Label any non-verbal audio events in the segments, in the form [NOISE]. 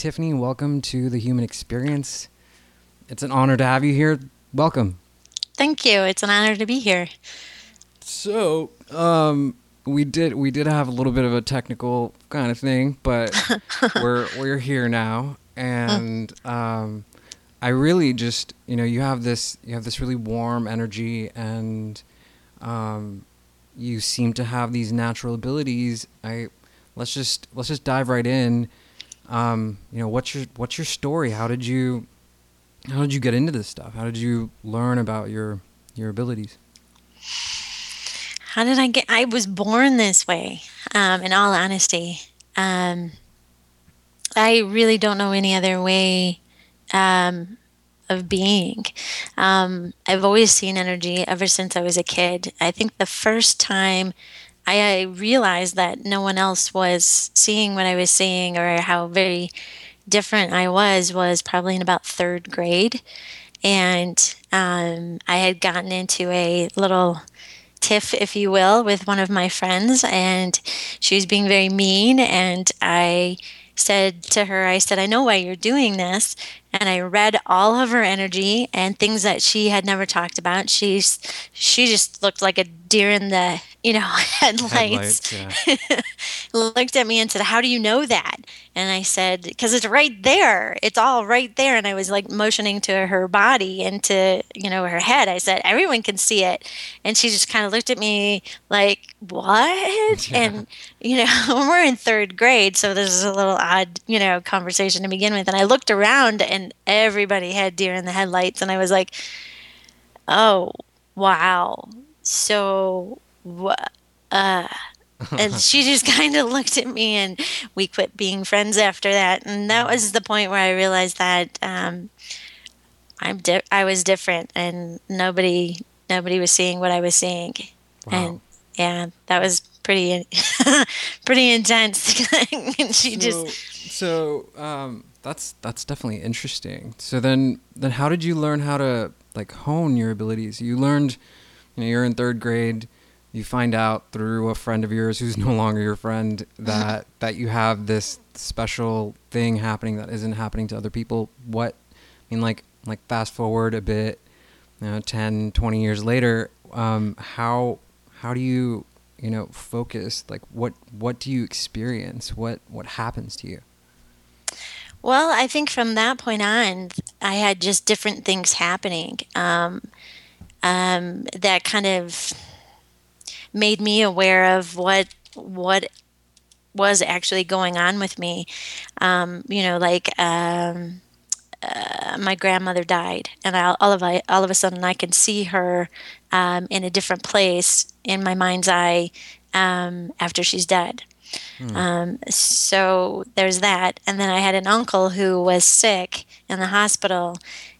Tiffany. Welcome to the Human Experience. It's an honor to have you here. Welcome. Thank you. It's an honor to be here. So, um, we did we did have a little bit of a technical kind of thing, but [LAUGHS] we're we're here now, and um, I really just you know you have this you have this really warm energy, and um, you seem to have these natural abilities. I let's just let's just dive right in um, you know, what's your what's your story? How did you how did you get into this stuff? How did you learn about your your abilities? How did I get? I was born this way. Um, in all honesty, um, I really don't know any other way um, of being. Um, I've always seen energy ever since I was a kid. I think the first time I realized that no one else was seeing what I was seeing or how very different I was was probably in about third grade. And um, I had gotten into a little tiff, if you will, with one of my friends, and she was being very mean. And I said to her, I said, I know why you're doing this. And I read all of her energy and things that she had never talked about. She's she just looked like a deer in the you know [LAUGHS] headlights. headlights yeah. [LAUGHS] Looked at me and said, "How do you know that?" And I said, "Because it's right there. It's all right there." And I was like motioning to her body and to you know her head. I said, "Everyone can see it." And she just kind of looked at me like, "What?" [LAUGHS] Yeah. And you know, we're in third grade, so this is a little odd you know conversation to begin with. And I looked around and and everybody had deer in the headlights and i was like oh wow. So what uh and she [LAUGHS] just kind of looked at me and we quit being friends after that and that was the point where i realized that um, i'm di- i was different and nobody nobody was seeing what i was seeing. Wow. and yeah that was pretty [LAUGHS] pretty intense. [LAUGHS] And she so, just so um that's that's definitely interesting. So then then how did you learn how to like hone your abilities? You learned you know you're in 3rd grade, you find out through a friend of yours who's [LAUGHS] no longer your friend that that you have this special thing happening that isn't happening to other people. What I mean like like fast forward a bit, you know, 10, 20 years later, um, how how do you you know focus like what what do you experience what what happens to you well, I think from that point on, I had just different things happening um, um, that kind of made me aware of what what was actually going on with me. Um, you know, like um, uh, my grandmother died, and I, all of I, all of a sudden I can see her um, in a different place in my mind's eye um, after she's dead. Mm. Um, so there's that. And then I had an uncle who was sick in the hospital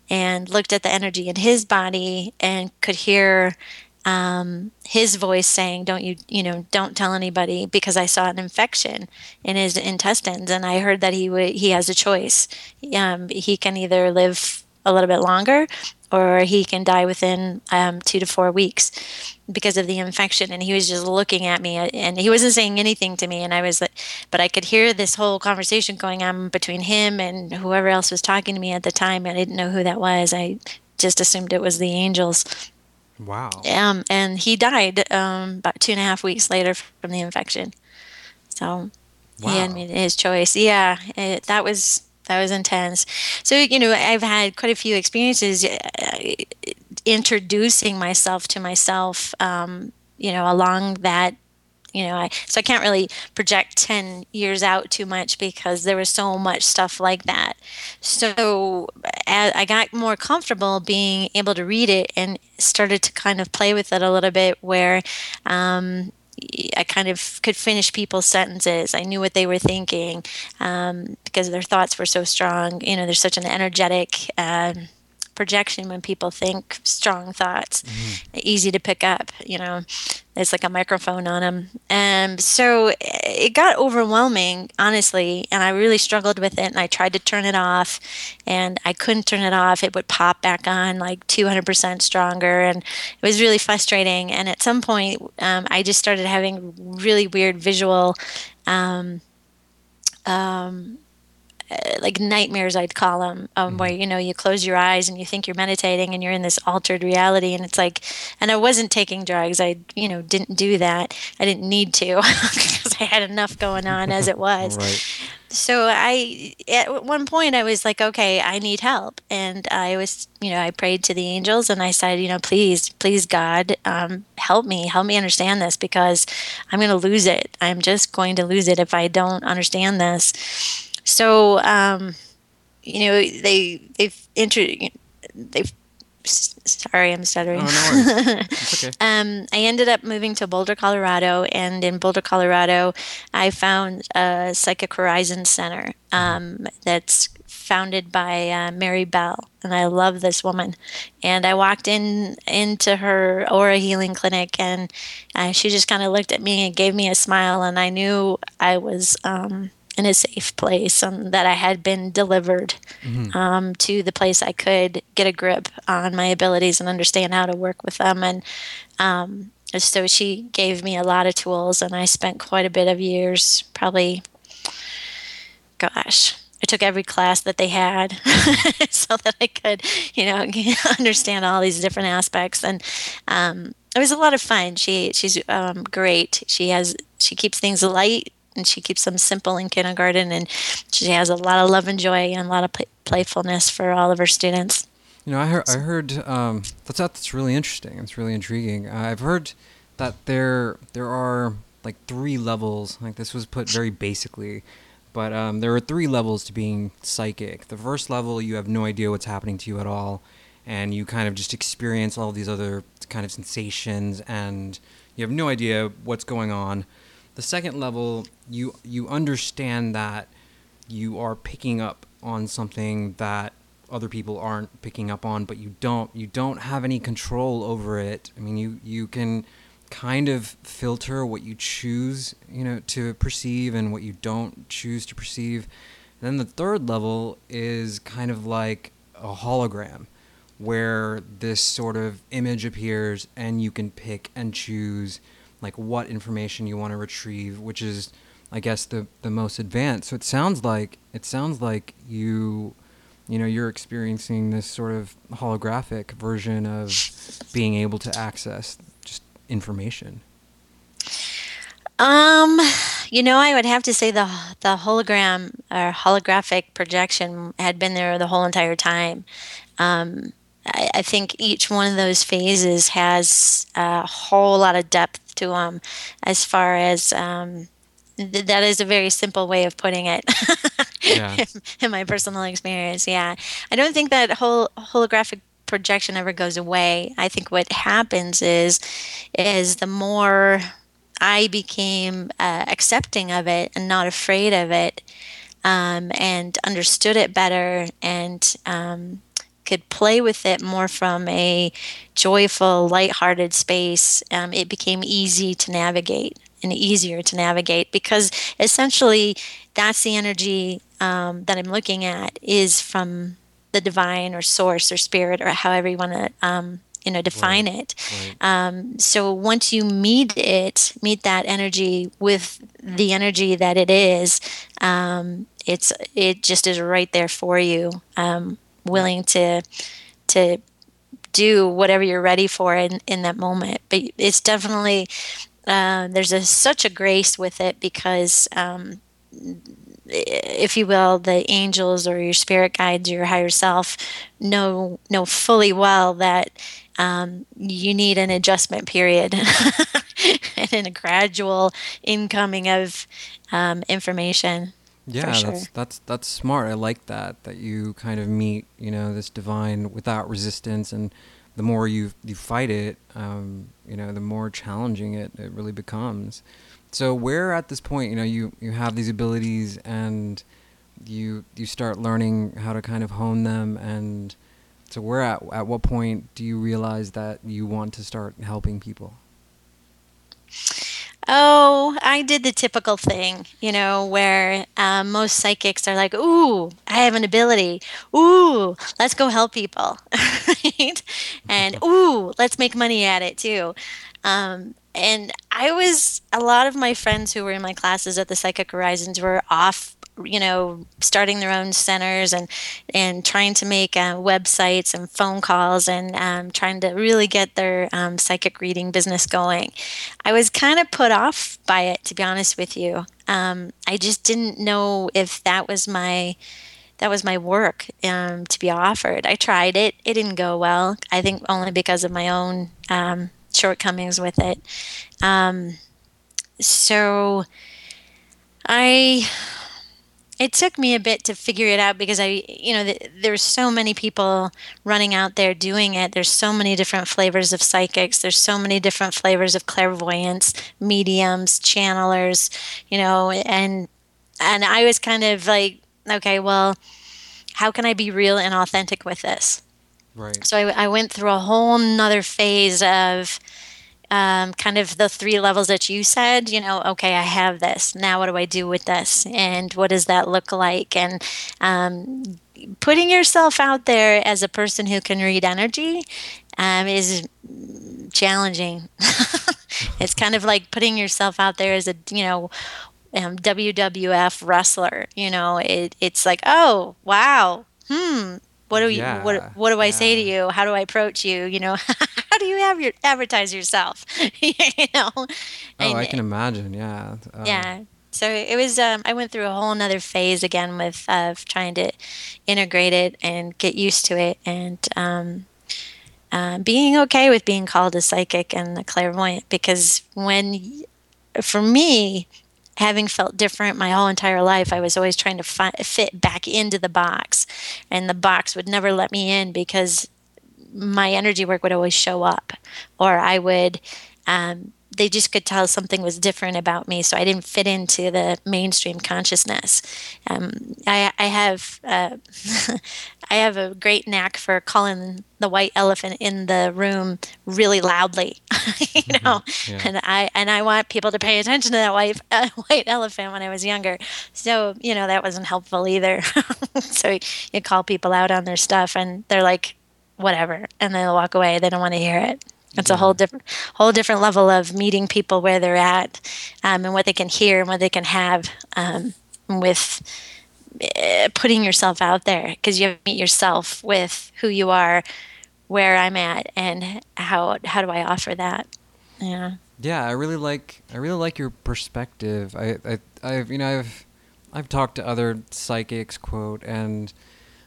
and looked at the energy in his body and could hear um, his voice saying, "Don't you, you know, don't tell anybody," because I saw an infection in his intestines, and I heard that he would he has a choice. Um, he can either live a little bit longer, or he can die within um, two to four weeks because of the infection and he was just looking at me and he wasn't saying anything to me and i was like but i could hear this whole conversation going on between him and whoever else was talking to me at the time and i didn't know who that was. I just assumed it was the angels. Wow. Um, and he died um, about two and a half weeks later from the infection. So wow. he had made his choice. Yeah it, that was that was intense. So you know i've had quite a few experiences uh, introducing myself to myself, um, you know, along that you know i so i can't really project 10 years out too much because there was so much stuff like that so i got more comfortable being able to read it and started to kind of play with it a little bit where um, I kind of could finish people's sentences. I knew what they were thinking um, because their thoughts were so strong. You know, there's such an energetic. Um, projection when people think strong thoughts, mm-hmm. easy to pick up. You know, it's like a microphone on them. And so it got overwhelming, honestly, and I really struggled with it. And I tried to turn it off, and I couldn't turn it off. It would pop back on like 200% stronger, and it was really frustrating. And at some point, um, I just started having really weird visual. Um, um, like nightmares i'd call them um, mm-hmm. where you know you close your eyes and you think you're meditating and you're in this altered reality and it's like and i wasn't taking drugs. I you know didn't do that. I didn't need to [LAUGHS] because i had enough going on as it [LAUGHS] was. Right. so i at one point i was like okay i need help. And i was you know i prayed to the angels and i said you know please please god um, help me help me understand this because i'm going to lose it. I'm just going to lose it if i don't understand this so, um, you know, they they've inter they've sorry i'm stuttering oh, no [LAUGHS] okay. um, i ended up moving to boulder colorado and in boulder colorado i found a psychic horizon center mm-hmm. um, that's founded by uh, mary bell and i love this woman and i walked in into her aura healing clinic and uh, she just kind of looked at me and gave me a smile and i knew i was um, in a safe place and that I had been delivered mm-hmm. um, to the place I could get a grip on my abilities and understand how to work with them. And um, so she gave me a lot of tools, and I spent quite a bit of years, probably, gosh, I took every class that they had [LAUGHS] so that I could, you know, [LAUGHS] understand all these different aspects. And um, it was a lot of fun. She she's um, great. She has she keeps things light and she keeps them simple in kindergarten and she has a lot of love and joy and a lot of play- playfulness for all of her students. You know i heard i heard um, that's that's really interesting. It's really intriguing. Uh, i've heard that there there are like three levels. Like this was put very basically but um, there are three levels to being psychic. The first level you have no idea what's happening to you at all and you kind of just experience all these other kind of sensations and you have no idea what's going on the second level, you you understand that you are picking up on something that other people aren't picking up on, but you don't you don't have any control over it. I mean, you you can kind of filter what you choose, you know, to perceive and what you don't choose to perceive. And then the third level is kind of like a hologram where this sort of image appears and you can pick and choose like what information you want to retrieve, which is, I guess, the the most advanced. So it sounds like it sounds like you, you know, you're experiencing this sort of holographic version of being able to access just information. Um, you know, I would have to say the the hologram or holographic projection had been there the whole entire time. Um, I, I think each one of those phases has a whole lot of depth to them as far as um, th- that is a very simple way of putting it. Yeah. [LAUGHS] in, in, my personal experience yeah. I don't think that whole holographic projection ever goes away. I think what happens is is the more i became uh, accepting of it and not afraid of it um, and understood it better and um, could play with it more from a joyful, light-hearted space, um, it became easy to navigate and easier to navigate because essentially that's the energy um, that I'm looking at is from the divine or source or spirit or however you want to um, you know define right. it right. Um, so once you meet it meet that energy with the energy that it is um, it's it just is right there for you um, willing to to do whatever you're ready for in, in that moment. But it's definitely uh, there's a, such a grace with it because, um, if you will, the angels or your spirit guides, your higher self, know know fully well that um, you need an adjustment period [LAUGHS] and in a gradual incoming of um, information. Yeah, sure. that's that's that's smart. I like that that you kind of meet, you know, this divine without resistance and the more you you fight it, um, you know, the more challenging it, it really becomes. So where at this point, you know, you, you have these abilities and you you start learning how to kind of hone them and so where at at what point do you realize that you want to start helping people? Oh, I did the typical thing, you know, where um, most psychics are like, "Ooh, I have an ability. Ooh, let's go help people, [LAUGHS] right? And [LAUGHS] ooh, let's make money at it too." Um, and I was a lot of my friends who were in my classes at the Psychic Horizons were off you know starting their own centers and and trying to make uh, websites and phone calls and um, trying to really get their um, psychic reading business going. I was kind of put off by it to be honest with you. Um, i just didn't know if that was my that was my work um, to be offered. I tried it. It didn't go well. I think only because of my own um, shortcomings with it. Um, so I it took me a bit to figure it out because I, you know, the, there's so many people running out there doing it. There's so many different flavors of psychics. There's so many different flavors of clairvoyance, mediums, channelers, you know, and and I was kind of like, okay, well, how can I be real and authentic with this? Right. So I, I went through a whole nother phase of um, kind of the three levels that you said, you know, okay, I have this. Now, what do I do with this? And what does that look like? And um, putting yourself out there as a person who can read energy um, is challenging. [LAUGHS] it's kind of like putting yourself out there as a, you know, um, WWF wrestler. You know, it, it's like, oh, wow, hmm, what do you yeah, what what do I yeah. say to you? How do I approach you? You know, [LAUGHS] how do you have your advertise yourself? [LAUGHS] you know. Oh, and, I can imagine. Yeah. Um, yeah. So it was. Um, I went through a whole another phase again with of trying to integrate it and get used to it, and um, uh, being okay with being called a psychic and a clairvoyant. Because when, for me, having felt different my whole entire life, I was always trying to fi- fit back into the box, and the box would never let me in because my energy work would always show up, or I would. Um, they just could tell something was different about me, so I didn't fit into the mainstream consciousness. Um, I, I, have uh, [LAUGHS] I have a great knack for calling the white elephant in the room really loudly, [LAUGHS] you mm-hmm. know, yeah. and I and I want people to pay attention to that white [LAUGHS] uh, white elephant when I was younger. So you know that wasn't helpful either. so you call people out on their stuff, and they're like, whatever, and they'll walk away. They don't want to hear it. It's yeah. a whole different, whole different level of meeting people where they're at, um, and what they can hear and what they can have um, with uh, putting yourself out there because you have to meet yourself with who you are, where I'm at, and how how do I offer that? Yeah. Yeah, I really like I really like your perspective. I I I've you know I've I've talked to other psychics quote and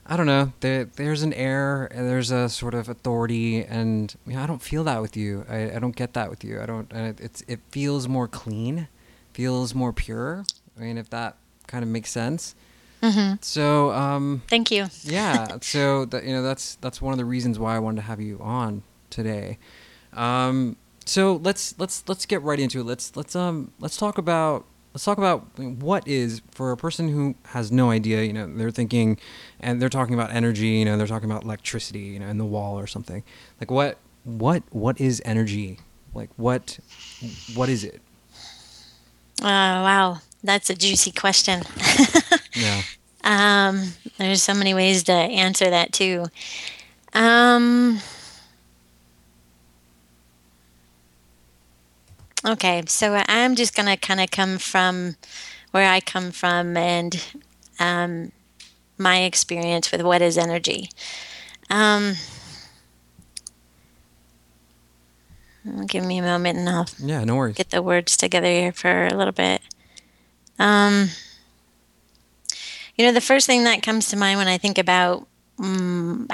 I don't know. There, there's an air, and there's a sort of authority, and you know, I don't feel that with you. I, I don't get that with you. I don't. It's it feels more clean, feels more pure. I mean, if that kind of makes sense. Mm-hmm. So, um, thank you. yeah. [LAUGHS] So that you know, that's that's one of the reasons why I wanted to have you on today. Um, so let's let's let's get right into it. Let's let's um let's talk about let's talk about what is for a person who has no idea you know they're thinking and they're talking about energy you know they're talking about electricity you know in the wall or something. Like what what what is energy? Like what what is it? Oh wow. That's a juicy question. [LAUGHS] Yeah. Um there's so many ways to answer that too. Um Okay, so I'm just going to kind of come from where I come from and um, my experience with what is energy. Um, give me a moment and I'll yeah, no worries. get the words together here for a little bit. Um, you know, the first thing that comes to mind when I think about um,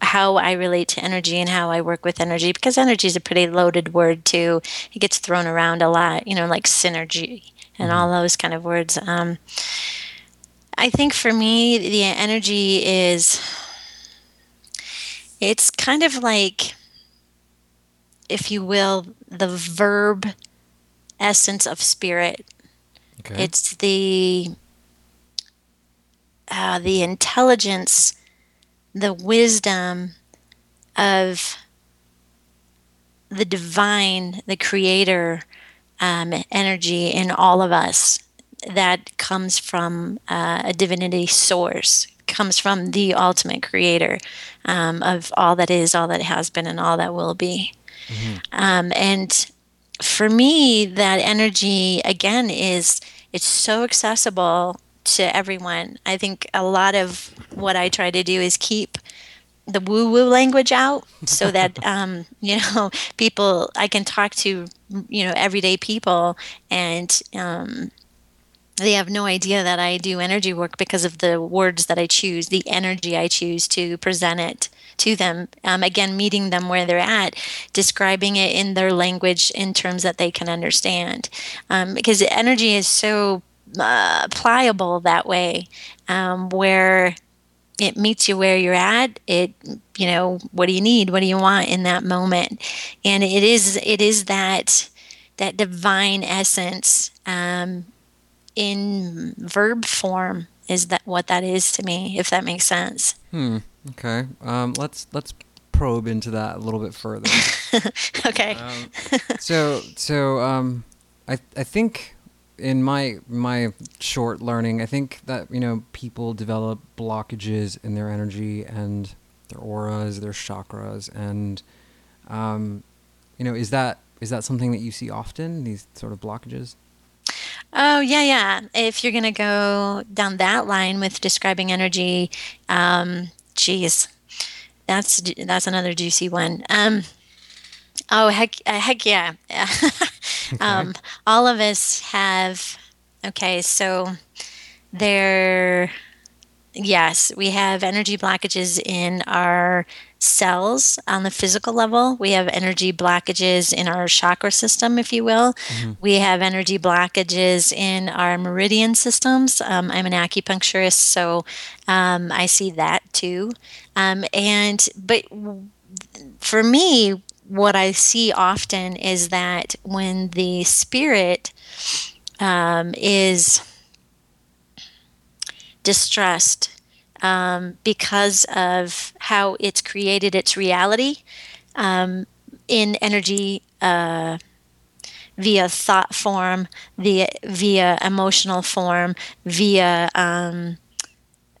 how I relate to energy and how I work with energy because energy is a pretty loaded word too. It gets thrown around a lot, you know, like synergy and mm-hmm. all those kind of words. Um, I think for me, the energy is it's kind of like, if you will, the verb essence of spirit. Okay. It's the uh, the intelligence, the wisdom of the divine, the creator um, energy in all of us that comes from uh, a divinity source, comes from the ultimate creator um, of all that is, all that has been, and all that will be. Um, and for me, that energy again is it's so accessible to everyone. I think a lot of what I try to do is keep the woo woo language out so that [LAUGHS] um, you know people I can talk to you know everyday people and um, they have no idea that I do energy work because of the words that I choose, the energy I choose to present it to them. Um, again, meeting them where they're at, describing it in their language in terms that they can understand. Um, because energy is so uh, pliable that way, um, where it meets you where you're at. It, you know, what do you need? What do you want in that moment? And it is, it is that that divine essence um, in verb form is that what that is to me if that makes sense Hmm. Okay. Um, let's let's probe into that a little bit further. [LAUGHS] okay Um, so so um, I I think in my my short learning, I think that you know people develop blockages in their energy and their auras, their chakras, and um, you know is that is that something that you see often? These sort of blockages. oh yeah yeah if you're gonna go down that line with describing energy um geez that's that's another juicy one um oh heck uh, heck yeah [LAUGHS] um all of us have okay so there Yes, we have energy blockages in our cells on the physical level. We have energy blockages in our chakra system, if you will. We have energy blockages in our meridian systems. Um, I'm an acupuncturist, so um, I see that too. Um, and but w- for me, what I see often is that when the spirit um, is distressed um, because of how it's created its reality um, in energy uh, via thought form, via via emotional form, via um,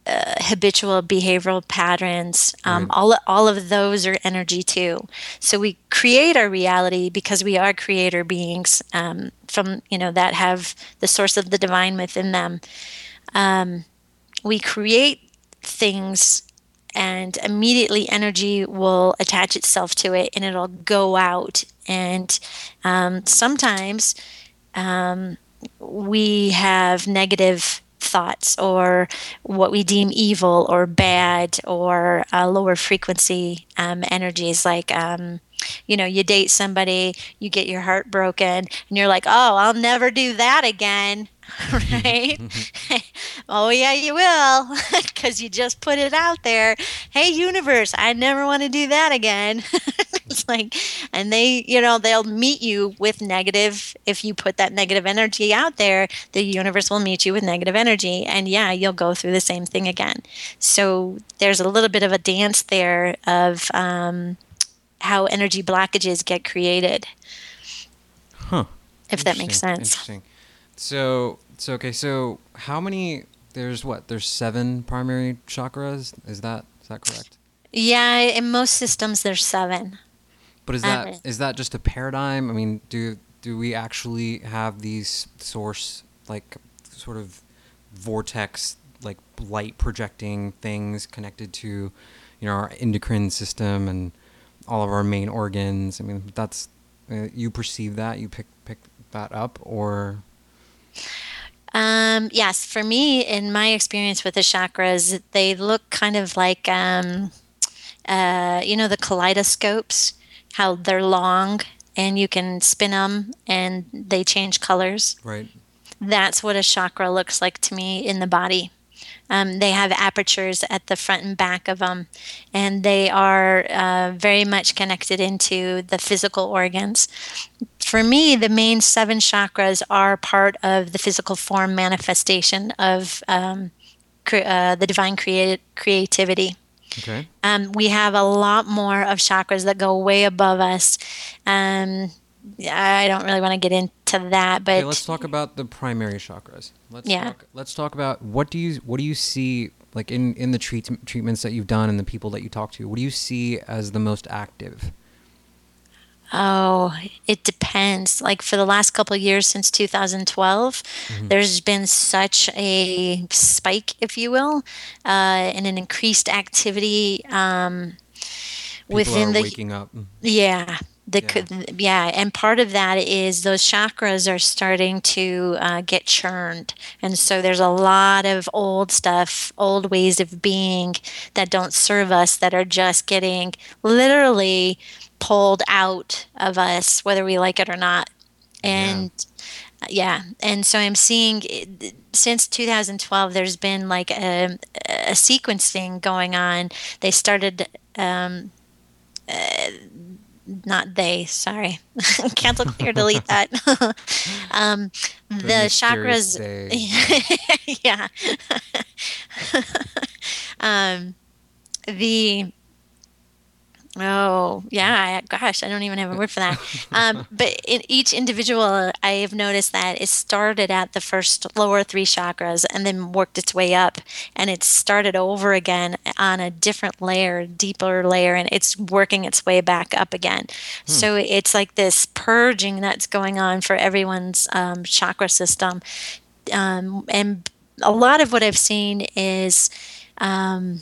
uh, habitual behavioral patterns. Um, Right. all all of those are energy too. So we create our reality because we are creator beings um, from you know that have the source of the divine within them we create things and immediately energy will attach itself to it and it'll go out and um, sometimes um, we have negative thoughts or what we deem evil or bad or uh, lower frequency um, energies like um, you know you date somebody you get your heart broken and you're like oh i'll never do that again. [LAUGHS] Right? [LAUGHS] Oh yeah you will. [LAUGHS] Because you just put it out there. Hey universe i never want to do that again it's [LAUGHS] like and they you know they'll meet you with negative if you put that negative energy out there the universe will meet you with negative energy and yeah you'll go through the same thing again so there's a little bit of a dance there of um, how energy blockages get created Huh. if that makes sense Interesting. So so okay. So how many? There's what? There's seven primary chakras. Is that is that correct? yeah in most systems there's seven But is Uh, that is that just a paradigm? I mean, do do we actually have these source like sort of vortex like light projecting things connected to you know our endocrine system and all of our main organs? I mean, that's uh, you perceive that you pick pick that up or Um, yes, for me, in my experience with the chakras, they look kind of like, um, uh, you know, the kaleidoscopes, how they're long and you can spin them and they change colors. right? That's what a chakra looks like to me in the body. Um, they have apertures at the front and back of them, and they are uh, very much connected into the physical organs. For me, the main seven chakras are part of the physical form manifestation of um, cre- uh, the divine creati- creativity. Okay. Um, we have a lot more of chakras that go way above us. Um, I don't really want to get into that, but Okay, let's talk about the primary chakras. Let's Yeah. talk, let's talk about what do you what do you see like in in the treat, treatments that you've done and the people that you talk to. What do you see as the most active? Oh, it depends. Like for the last couple of years since 2012, Mm-hmm. there's been such a spike, if you will, uh, and an increased activity um, within are the waking up. yeah. The, yeah. yeah, and part of that is those chakras are starting to uh, get churned. And so there's a lot of old stuff, old ways of being that don't serve us that are just getting literally pulled out of us, whether we like it or not. And uh, yeah, and so I'm seeing since 2012, there's been like a, a sequencing going on. They started. Um, uh, not they, sorry. [LAUGHS] Cancel clear, delete that. [LAUGHS] um, the, mysterious chakras. [LAUGHS] yeah. um, the oh yeah, I, gosh, I don't even have a word for that. [LAUGHS] Um, but in each individual, I have noticed that it started at the first lower three chakras and then worked its way up, and it started over again on a different layer, deeper layer, and it's working its way back up again. So it's like this purging that's going on for everyone's um, chakra system um, and a lot of what I've seen is um,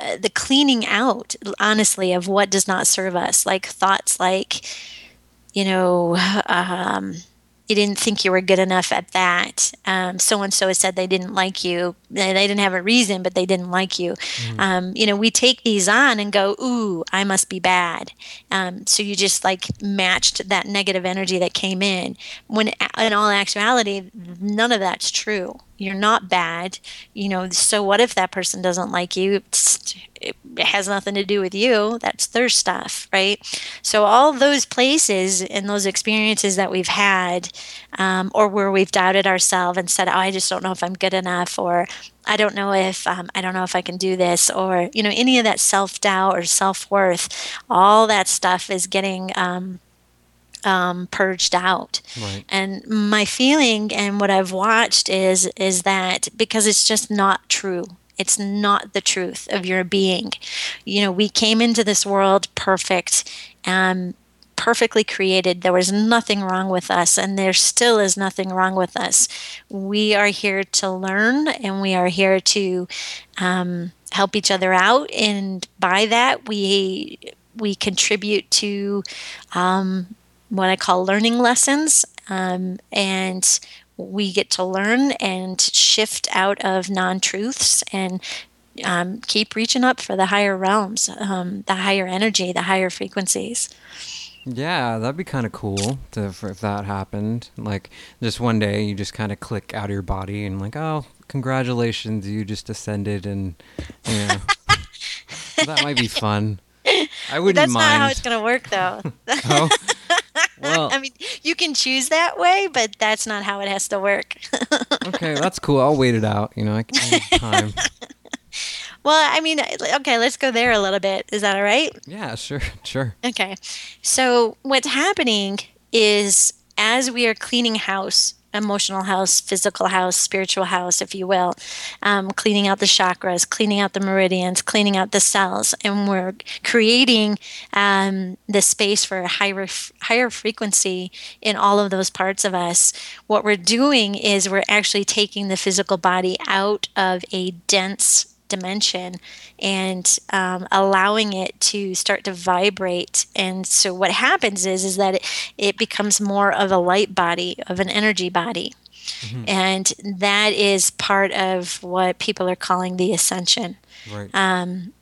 uh, the cleaning out, honestly, of what does not serve us. Like thoughts like, you know, um, you didn't think you were good enough at that. So and so said they didn't like you. They didn't have a reason, but they didn't like you. Um, you know, we take these on and go, "Ooh, I must be bad." Um, so you just like matched that negative energy that came in. When in all actuality, none of that's true. You're not bad. You know, so what if that person doesn't like you? It's, it has nothing to do with you. That's their stuff, right? So all those places and those experiences that we've had, um, or where we've doubted ourselves and said, "Oh, I just don't know if I'm good enough," or I don't know if um, I don't know if I can do this, or you know, any of that self doubt or self worth, all that stuff is getting um, um, purged out. Right. And my feeling and what I've watched is is that because it's just not true. It's not the truth of your being. You know, we came into this world perfect, um, perfectly created. There was nothing wrong with us, and there still is nothing wrong with us. We are here to learn, and we are here to um, help each other out. And by that, we we contribute to um, what I call learning lessons. Um, and we get to learn and shift out of non truths and um, keep reaching up for the higher realms, um, the higher energy, the higher frequencies. Yeah, that'd be kind of cool to, if that happened. Like, just one day you just kind of click out of your body and like, oh, congratulations, you just ascended, and you know, [LAUGHS] that might be fun. I wouldn't That's mind. not how it's going to work, though. [LAUGHS] oh, well, [LAUGHS] I mean, you can choose that way, but that's not how it has to work. [LAUGHS] okay, that's cool. I'll wait it out. You know, I can I have time. well, I mean, okay, let's go there a little bit. Is that all right? Yeah, sure, sure. Okay. So what's happening is as we are cleaning house, emotional house, physical house, spiritual house, if you will, um, cleaning out the chakras, cleaning out the meridians, cleaning out the cells, and we're creating um, the space for higher higher frequency in all of those parts of us. What we're doing is we're actually taking the physical body out of a dense dimension and um, allowing it to start to vibrate. And so what happens is is that it, it becomes more of a light body of an energy body. And that is part of what people are calling the ascension. Right. um,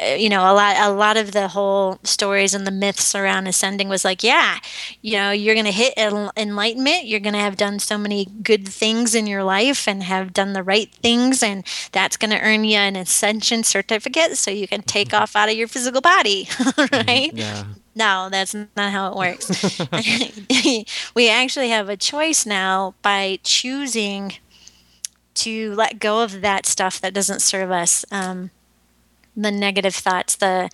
you know a lot a lot of the whole stories and the myths around ascending was like yeah you know you're going to hit enlightenment you're going to have done so many good things in your life and have done the right things and that's going to earn you an ascension certificate so you can take off out of your physical body [LAUGHS] right yeah no, that's not how it works. [LAUGHS] [LAUGHS] we actually have a choice now by choosing to let go of that stuff that doesn't serve us. Um, the negative thoughts, the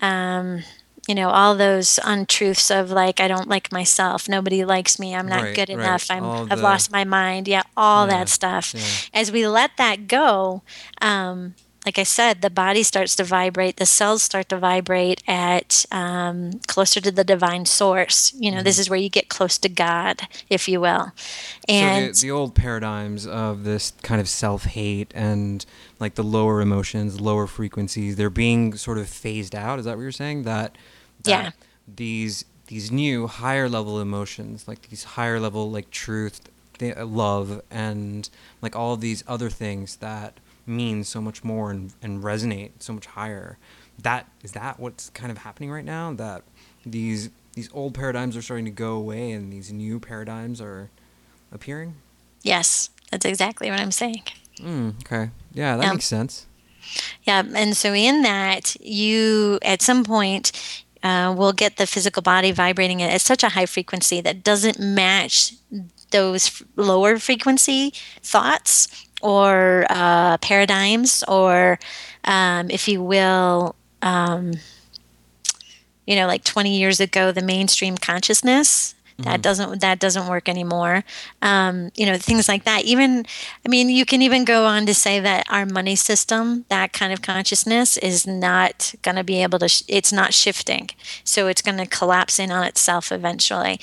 um, you know, all those untruths of like I don't like myself, nobody likes me, I'm not Right, good right. enough, I'm All I've the- lost my mind. Yeah, all Yeah, that stuff. yeah. As we let that go, um, like I said, the body starts to vibrate, the cells start to vibrate at um, closer to the divine source. You know, this is where you get close to God, if you will. And so the, the old paradigms of this kind of self-hate and like the lower emotions, lower frequencies, they're being sort of phased out. Is that what you're saying? That, that Yeah. these these new higher level emotions, like these higher level like truth, th- love, and like all of these other things that mean so much more and, and resonate so much higher. That is that what's kind of happening right now. That these these old paradigms are starting to go away and these new paradigms are appearing. yes, that's exactly what I'm saying. Mm, okay. Yeah, that makes sense. Yeah, and so in that, you at some point uh, will get the physical body vibrating at such a high frequency that doesn't match those f- lower frequency thoughts or uh, paradigms, or um, if you will, um, you know, like 20 years ago, the mainstream consciousness. That doesn't that doesn't work anymore. Um, you know things like that. Even I mean, you can even go on to say that our money system, that kind of consciousness, is not going to be able to. Sh- it's not shifting, so it's going to collapse in on itself eventually.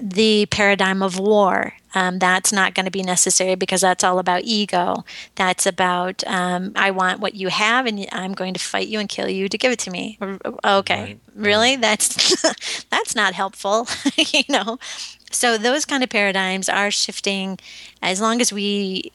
The paradigm of war. Um, that's not going to be necessary because that's all about ego. That's about um, I want what you have and I'm going to fight you and kill you to give it to me. Okay, Right, really? That's [LAUGHS] that's not helpful, [LAUGHS] you know. So those kind of paradigms are shifting as long as we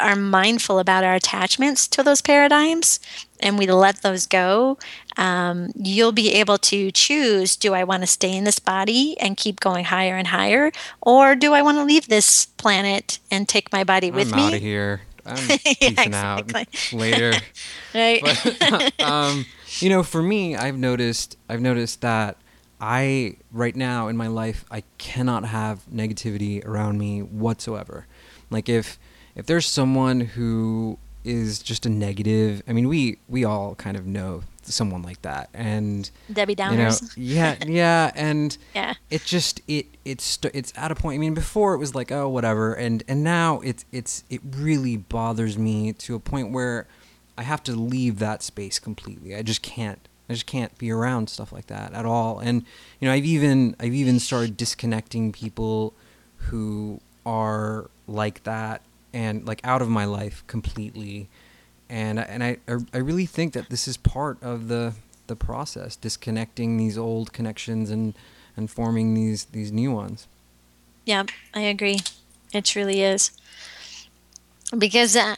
are mindful about our attachments to those paradigms and we let those go, um, you'll be able to choose do I want to stay in this body and keep going higher and higher, or do I want to leave this planet and take my body with I'm me? out of here. I'm [LAUGHS] Yeah, peacing out later. [LAUGHS] Right? But, [LAUGHS] um, you know, for me, I've noticed I've noticed that I right now in my life I cannot have negativity around me whatsoever. Like if if there's someone who is just a negative, I mean, we we all kind of know someone like that, and Debbie you know, Downers. yeah, yeah, [LAUGHS] and Yeah. it just it it's it's at a point. I mean, before it was like oh whatever, and and now it's it's it really bothers me to a point where I have to leave that space completely. I just can't. I just can't be around stuff like that at all. And you know, I've even I've even started disconnecting people who are like that and like out of my life completely. And and I I really think that this is part of the the process, disconnecting these old connections and and forming these these new ones. Yeah, I agree. It truly is. Because uh,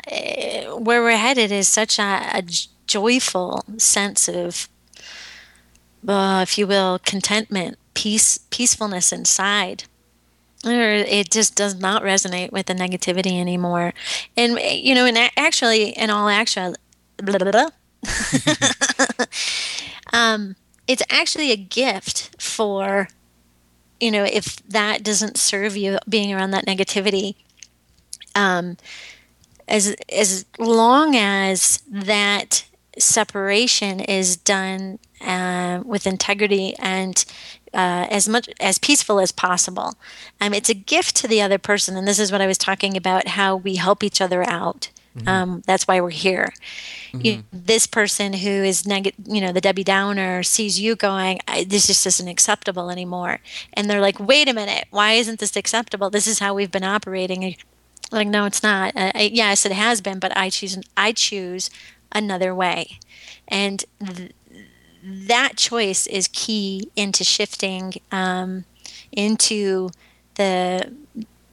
where we're headed is such a joyful sense of, uh, if you will, contentment, peace, peacefulness inside. Or it just does not resonate with the negativity anymore. And, you know, and actually, in all actual, blah, blah, blah. [LAUGHS] um, it's actually a gift for you know, if that doesn't serve you, being around that negativity, um, as as long as that separation is done uh, with integrity and uh, as much as peaceful as possible, um, it's a gift to the other person. And this is what I was talking about: how we help each other out. Um, that's why we're here. You, this person who is neg- you know, the Debbie Downer sees you going, I, this just isn't acceptable anymore. And they're like, wait a minute, why isn't this acceptable? This is how we've been operating. Like, no, it's not. Uh, I, yes, it has been, but I choose, I choose another way. And th- that choice is key into shifting um, into the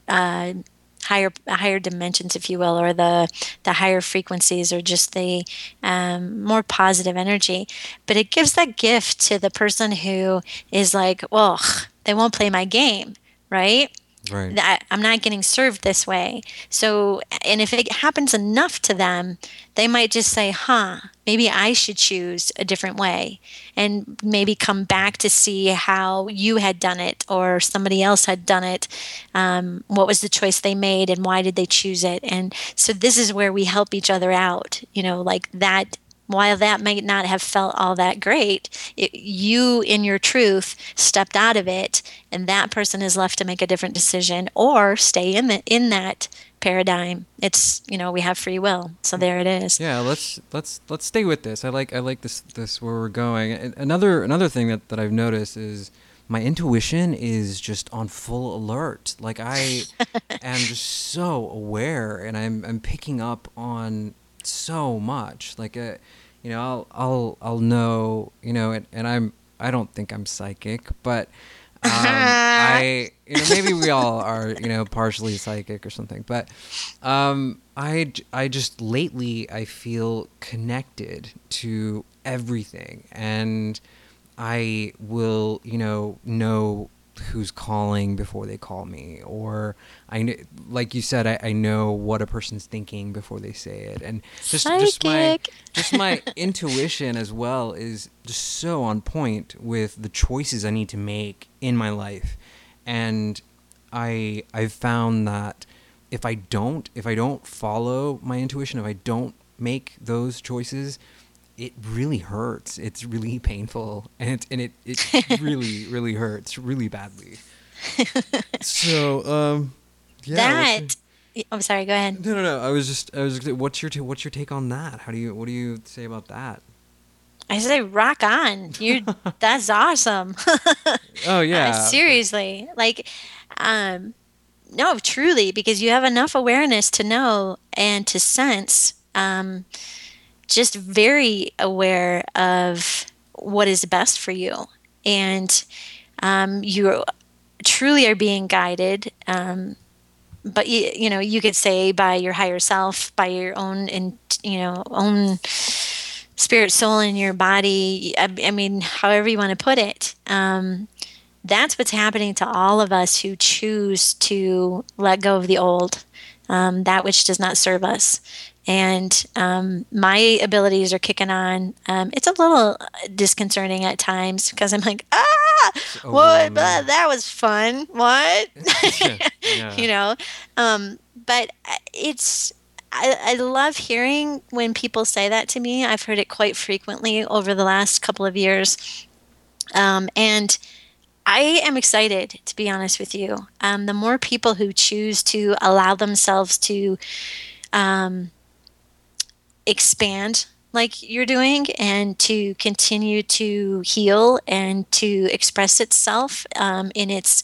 uh, higher higher dimensions, if you will, or the the higher frequencies, or just the um, more positive energy. But it gives that gift to the person who is like, well, they won't play my game, right? Right. I'm not getting served this way. So, and if it happens enough to them, they might just say, huh, maybe I should choose a different way and maybe come back to see how you had done it or somebody else had done it. Um, what was the choice they made and why did they choose it? And so, this is where we help each other out, you know, like that while that might not have felt all that great, it, you in your truth stepped out of it, and that person is left to make a different decision or stay in the in that paradigm. It's you know we have free will, so there it is. Yeah, let's let's let's stay with this. I like I like this this where we're going. Another another thing that that I've noticed is my intuition is just on full alert. Like I [LAUGHS] am just so aware, and I'm I'm picking up on so much. Like, uh, you know, I'll I'll I'll know, you know, and, and I'm I don't think I'm psychic, but [LAUGHS] um, I you know maybe we all are you know partially psychic or something, but um, I I just lately I feel connected to everything and. I will, you know, know who's calling before they call me or i like you said I, I know what a person's thinking before they say it and just Psychic. just my just [LAUGHS] my intuition as well is just so on point with the choices i need to make in my life and i i've found that if i don't if i don't follow my intuition if i don't make those choices it really hurts. It's really painful, and it and it it [LAUGHS] really really hurts really badly. [LAUGHS] so um, yeah. That. I'm sorry. Go ahead. No, no, no. I was just, I was. What's your, t- what's your take on that? How do you, what do you say about that? I say rock on. You, [LAUGHS] that's awesome. oh yeah. Uh, seriously, like, um, no, truly, because you have enough awareness to know and to sense, um, just very aware of what is best for you. And um, you truly are being guided. Um, but you, you know, you could say by your higher self, by your own, in, you know, own spirit, soul in your body. I, I mean, however you want to put it. Um, that's what's happening to all of us who choose to let go of the old, um, that which does not serve us and um, my abilities are kicking on. Um, it's a little disconcerting at times because I'm like, ah, what? that was fun. What? [LAUGHS] yeah. you know, um, but it's. I, I love hearing when people say that to me. I've heard it quite frequently over the last couple of years, um, and. I am excited, to be honest with you. Um, the more people who choose to allow themselves to um, expand like you're doing and to continue to heal and to express itself um, in its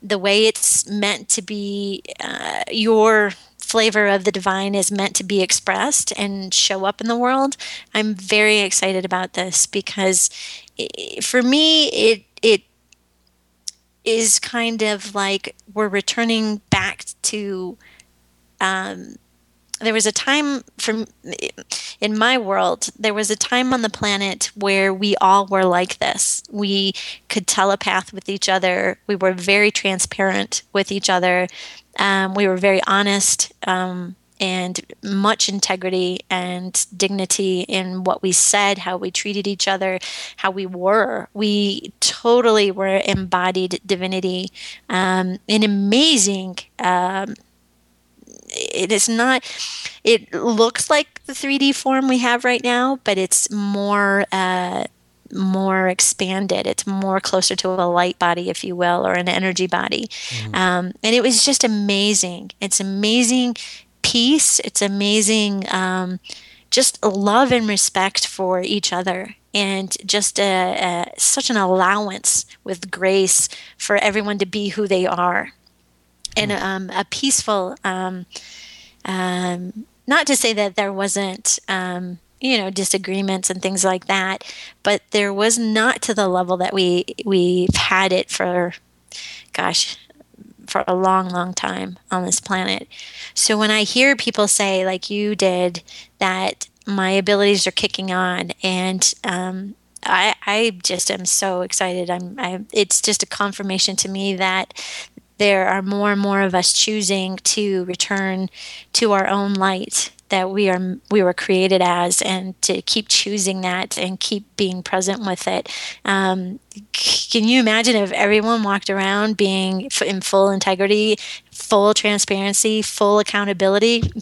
the way it's meant to be uh, your flavor of the divine is meant to be expressed and show up in the world i'm very excited about this because it, for me it it is kind of like we're returning back to um, there was a time from in my world there was a time on the planet where we all were like this. We could telepath with each other. We were very transparent with each other. Um, we were very honest. Um, and much integrity and dignity in what we said, how we treated each other, how we were. We totally were embodied divinity. Um, an amazing um, it is not it looks like the 3d form we have right now but it's more uh, more expanded it's more closer to a light body if you will or an energy body mm-hmm. um, and it was just amazing it's amazing peace it's amazing um, just love and respect for each other and just a, a, such an allowance with grace for everyone to be who they are and hmm. um, a peaceful. Um, um, not to say that there wasn't, um, you know, disagreements and things like that, but there was not to the level that we we've had it for, gosh, for a long, long time on this planet. So when I hear people say, like you did, that my abilities are kicking on and um, I, I just am so excited. I'm, I, it's just a confirmation to me that there are more and more of us choosing to return to our own light that we are we were created as and to keep choosing that and keep being present with it. Um, can you imagine if everyone walked around being in full integrity full transparency full accountability? [LAUGHS]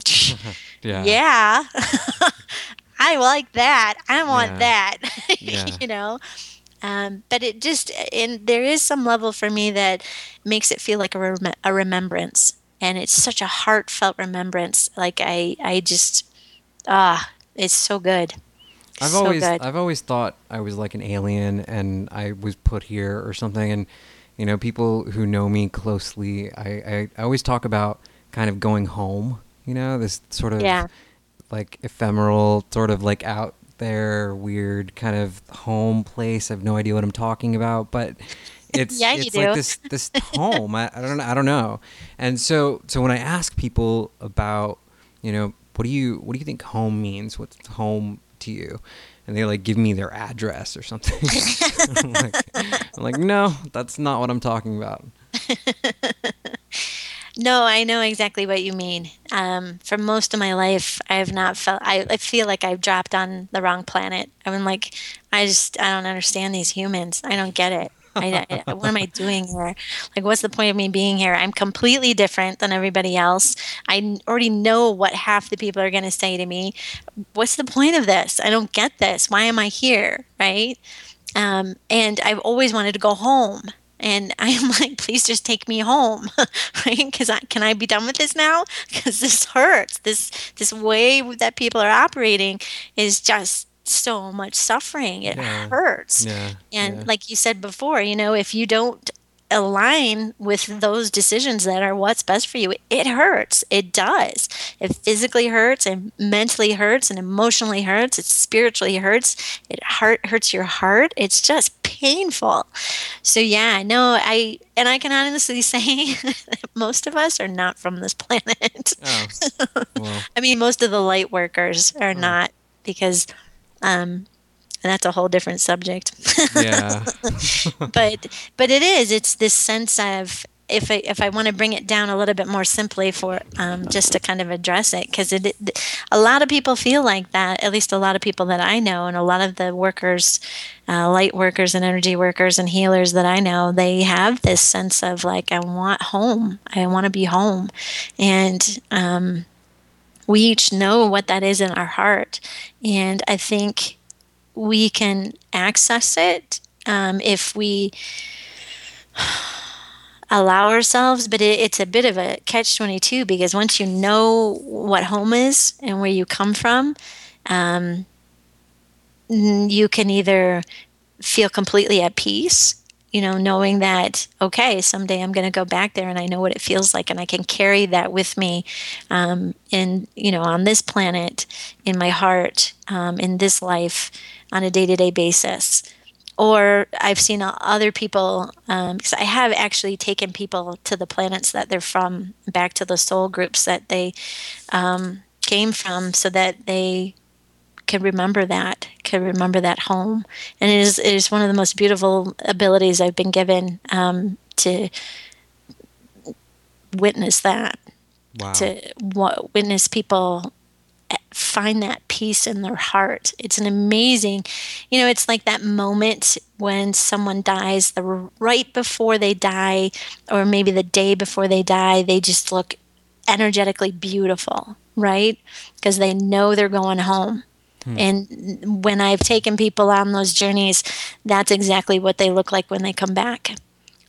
Yeah, yeah. [LAUGHS] i like that. I want yeah. that. [LAUGHS] Yeah. you know? Um, but it just and there is some level for me that makes it feel like a, rem- a remembrance and it's such a heartfelt remembrance like i i just ah it's so good I've so always good. I've always thought I was like an alien and I was put here or something and you know people who know me closely I, I, I always talk about kind of going home you know this sort of yeah. like ephemeral sort of like out there weird kind of home place I have no idea what I'm talking about but it's yeah, it's like this this home. I, I don't I don't know. And so so when I ask people about you know what do you what do you think home means? What's home to you? And they like give me their address or something. [LAUGHS] I'm, like, I'm like, no, that's not what I'm talking about. [LAUGHS] No, I know exactly what you mean. Um, for most of my life, I have not felt. I, I feel like I've dropped on the wrong planet. I'm like, I just I don't understand these humans. I don't get it. I, I, what am I doing here? Like, what's the point of me being here? I'm completely different than everybody else. I already know what half the people are going to say to me. What's the point of this? I don't get this. Why am I here? Right? Um, and I've always wanted to go home. And [LAUGHS] I'm like, please just take me home, [LAUGHS] right? Because I can I be done with this now? [LAUGHS] Because this hurts. This this way that people are operating is just so much suffering. It yeah. hurts. Yeah. And yeah. like you said before, you know, if you don't align with those decisions that are what's best for you, it hurts. It does. It physically hurts and mentally hurts and emotionally hurts. It spiritually hurts. It heart hurts your heart. It's just painful. So yeah, no, I and I can honestly [LAUGHS] say that [LAUGHS] most of us are not from this planet. Oh, [LAUGHS] well. I mean, most of the light workers are oh. not because um, and that's a whole different subject. yeah. [LAUGHS] but but it is. It's this sense of if I, if I want to bring it down a little bit more simply for um, just to kind of address it, because it, it, a lot of people feel like that. At least a lot of people that I know, and a lot of the workers, uh, light workers and energy workers and healers that I know, they have this sense of like I want home. I want to be home, and um, we each know what that is in our heart. And I think we can access it um, if we [SIGHS] allow ourselves, but it, it's a bit of a catch 22 because once you know what home is and where you come from, um, you can either feel completely at peace you know, knowing that, okay, someday I'm going to go back there and I know what it feels like and I can carry that with me um, in, you know, on this planet, in my heart, um, in this life on a day to day basis. Or I've seen other people, because um, I have actually taken people to the planets that they're from, back to the soul groups that they um, came from, so that they can remember that, can remember that home. And it is, it is one of the most beautiful abilities I've been given um, to witness that, wow. to w- witness people eh, find that peace in their heart. It's an amazing, you know, it's like that moment when someone dies, the right before they die, or maybe the day before they die, they just look energetically beautiful, right? Because they know they're going home. Hmm. And when I've taken people on those journeys, that's exactly what they look like when they come back.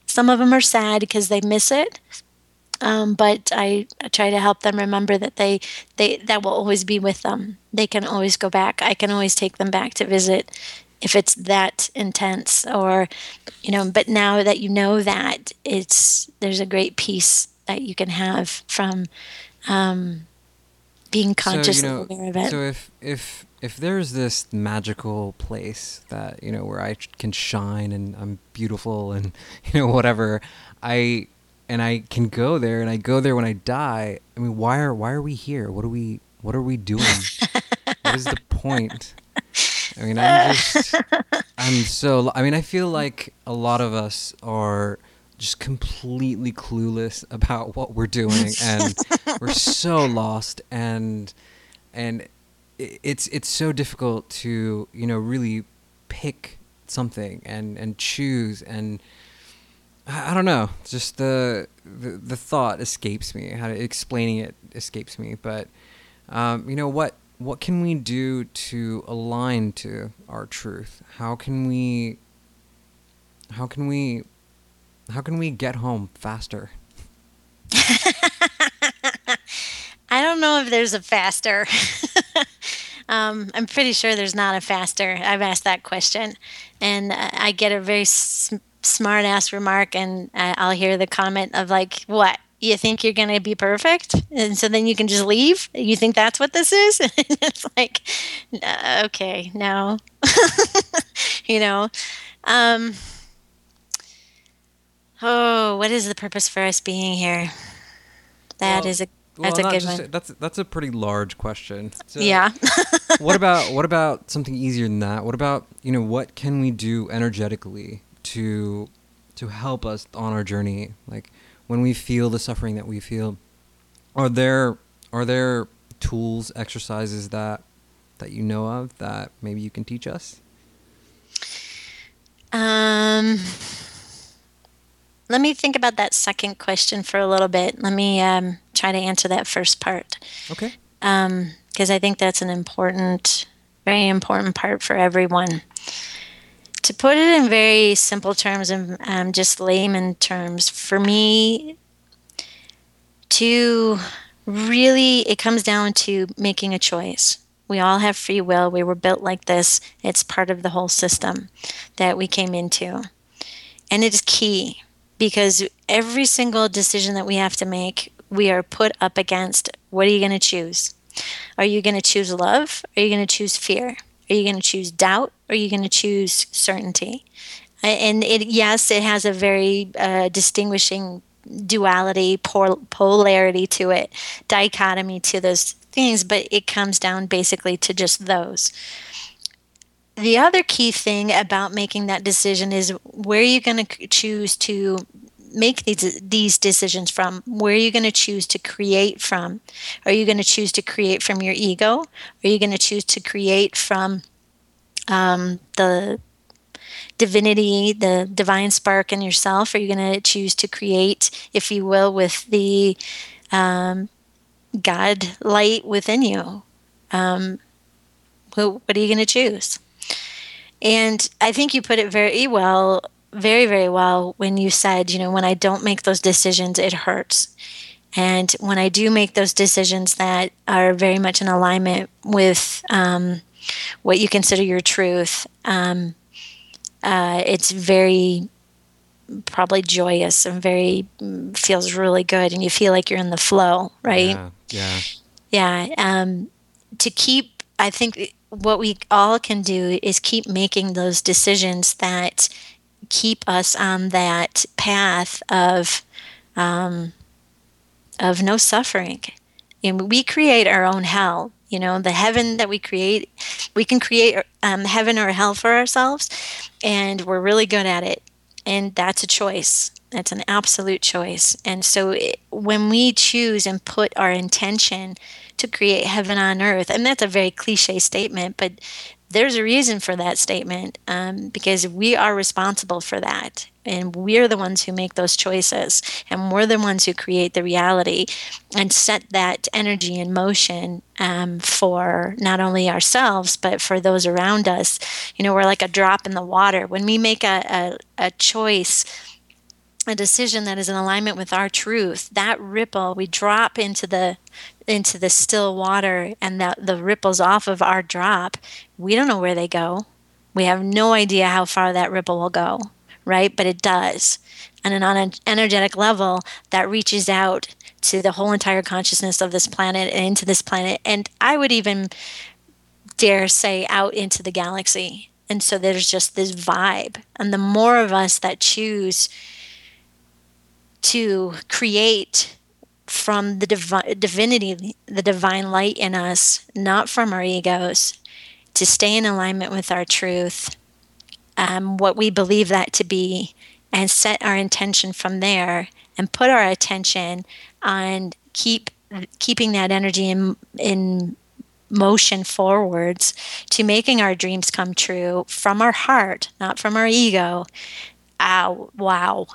Some of them are sad because they miss it, um, but I, I, try to help them remember that they, they that will always be with them. They can always go back. I can always take them back to visit if it's that intense, or you know. But now that you know that, it's there's a great peace that you can have from um, being conscious so, you know, aware of it. So if if if there's this magical place that you know where I can shine and I'm beautiful and [LAUGHS] you know whatever, I and I can go there and I go there when I die. I mean, why are why are we here? What are we what are we doing? [LAUGHS] what is the point? I mean, I'm just I'm so I mean, I feel like a lot of us are just completely clueless about what we're doing and [LAUGHS] we're so lost and and it's it's so difficult to, you know, really pick something and and choose and I don't know. Just the, the the thought escapes me. How to explaining it escapes me. But um, you know what? What can we do to align to our truth? How can we? How can we? How can we get home faster? [LAUGHS] I don't know if there's a faster. [LAUGHS] um, I'm pretty sure there's not a faster. I've asked that question, and I get a very smart ass remark and I'll hear the comment of like, what? You think you're going to be perfect? And so then you can just leave? You think that's what this is? [LAUGHS] it's like, okay, no. [LAUGHS] you know? Um, oh, what is the purpose for us being here? That well, is a that's well, a good just. That's that's a pretty large question. So yeah. [LAUGHS] what about what about something easier than that? What about you know what can we do energetically to to help us on our journey like when we feel the suffering that we feel are there are there tools exercises that that you know of that maybe you can teach us um let me think about that second question for a little bit let me um, try to answer that first part okay um because i think that's an important very important part for everyone to put it in very simple terms and um, just layman terms, for me, to really, it comes down to making a choice. We all have free will. We were built like this. It's part of the whole system that we came into. And it is key because every single decision that we have to make, we are put up against what are you going to choose? Are you going to choose love? Are you going to choose fear? Are you going to choose doubt or are you going to choose certainty? And it, yes, it has a very uh, distinguishing duality, pol- polarity to it, dichotomy to those things, but it comes down basically to just those. The other key thing about making that decision is where are you going to choose to make these these decisions from? Where are you going to choose to create from? Are you going to choose to create from your ego? Are you going to choose to create from um, the divinity, the divine spark in yourself? Are you going to choose to create, if you will, with the um, God light within you? Um, what, what are you going to choose? And I think you put it very well very, very well when you said, you know, when I don't make those decisions, it hurts. And when I do make those decisions that are very much in alignment with um, what you consider your truth, um, uh, it's very probably joyous and very mm, feels really good, and you feel like you're in the flow, right? Yeah. Yeah. yeah um, to keep, I think what we all can do is keep making those decisions that keep us on that path of um, of no suffering. And we create our own hell. You know, the heaven that we create, we can create um, heaven or hell for ourselves, and we're really good at it. And that's a choice. That's an absolute choice. And so it, when we choose and put our intention to create heaven on earth, and that's a very cliche statement, but there's a reason for that statement um, because we are responsible for that. And we're the ones who make those choices. And we're the ones who create the reality and set that energy in motion um, for not only ourselves, but for those around us. You know, we're like a drop in the water. When we make a, a, a choice, a decision that is in alignment with our truth, that ripple, we drop into the into the still water and that the ripples off of our drop, we don't know where they go. We have no idea how far that ripple will go, right? But it does. And on an energetic level, that reaches out to the whole entire consciousness of this planet and into this planet. And I would even dare say out into the galaxy. And so there's just this vibe. And the more of us that choose to create from the divi- divinity, the divine light in us, not from our egos, to stay in alignment with our truth, um, what we believe that to be, and set our intention from there and put our attention on keep keeping that energy in in motion forwards to making our dreams come true from our heart, not from our ego. Ow, wow.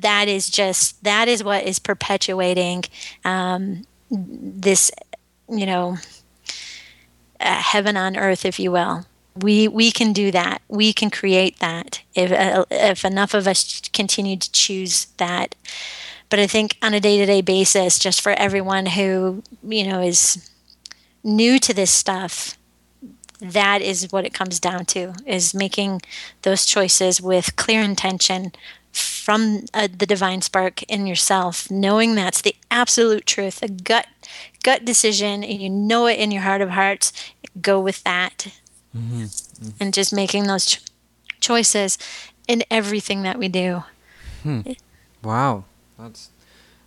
That is just, that is what is perpetuating um, this, you know, uh, heaven on earth, if you will. We, we can do that. We can create that if, uh, if enough of us continue to choose that. But I think on a day to day basis, just for everyone who, you know, is new to this stuff, that is what it comes down to is making those choices with clear intention from uh, the divine spark in yourself knowing that's the absolute truth a gut gut decision and you know it in your heart of hearts go with that mm-hmm. Mm-hmm. and just making those ch- choices in everything that we do hmm. wow that's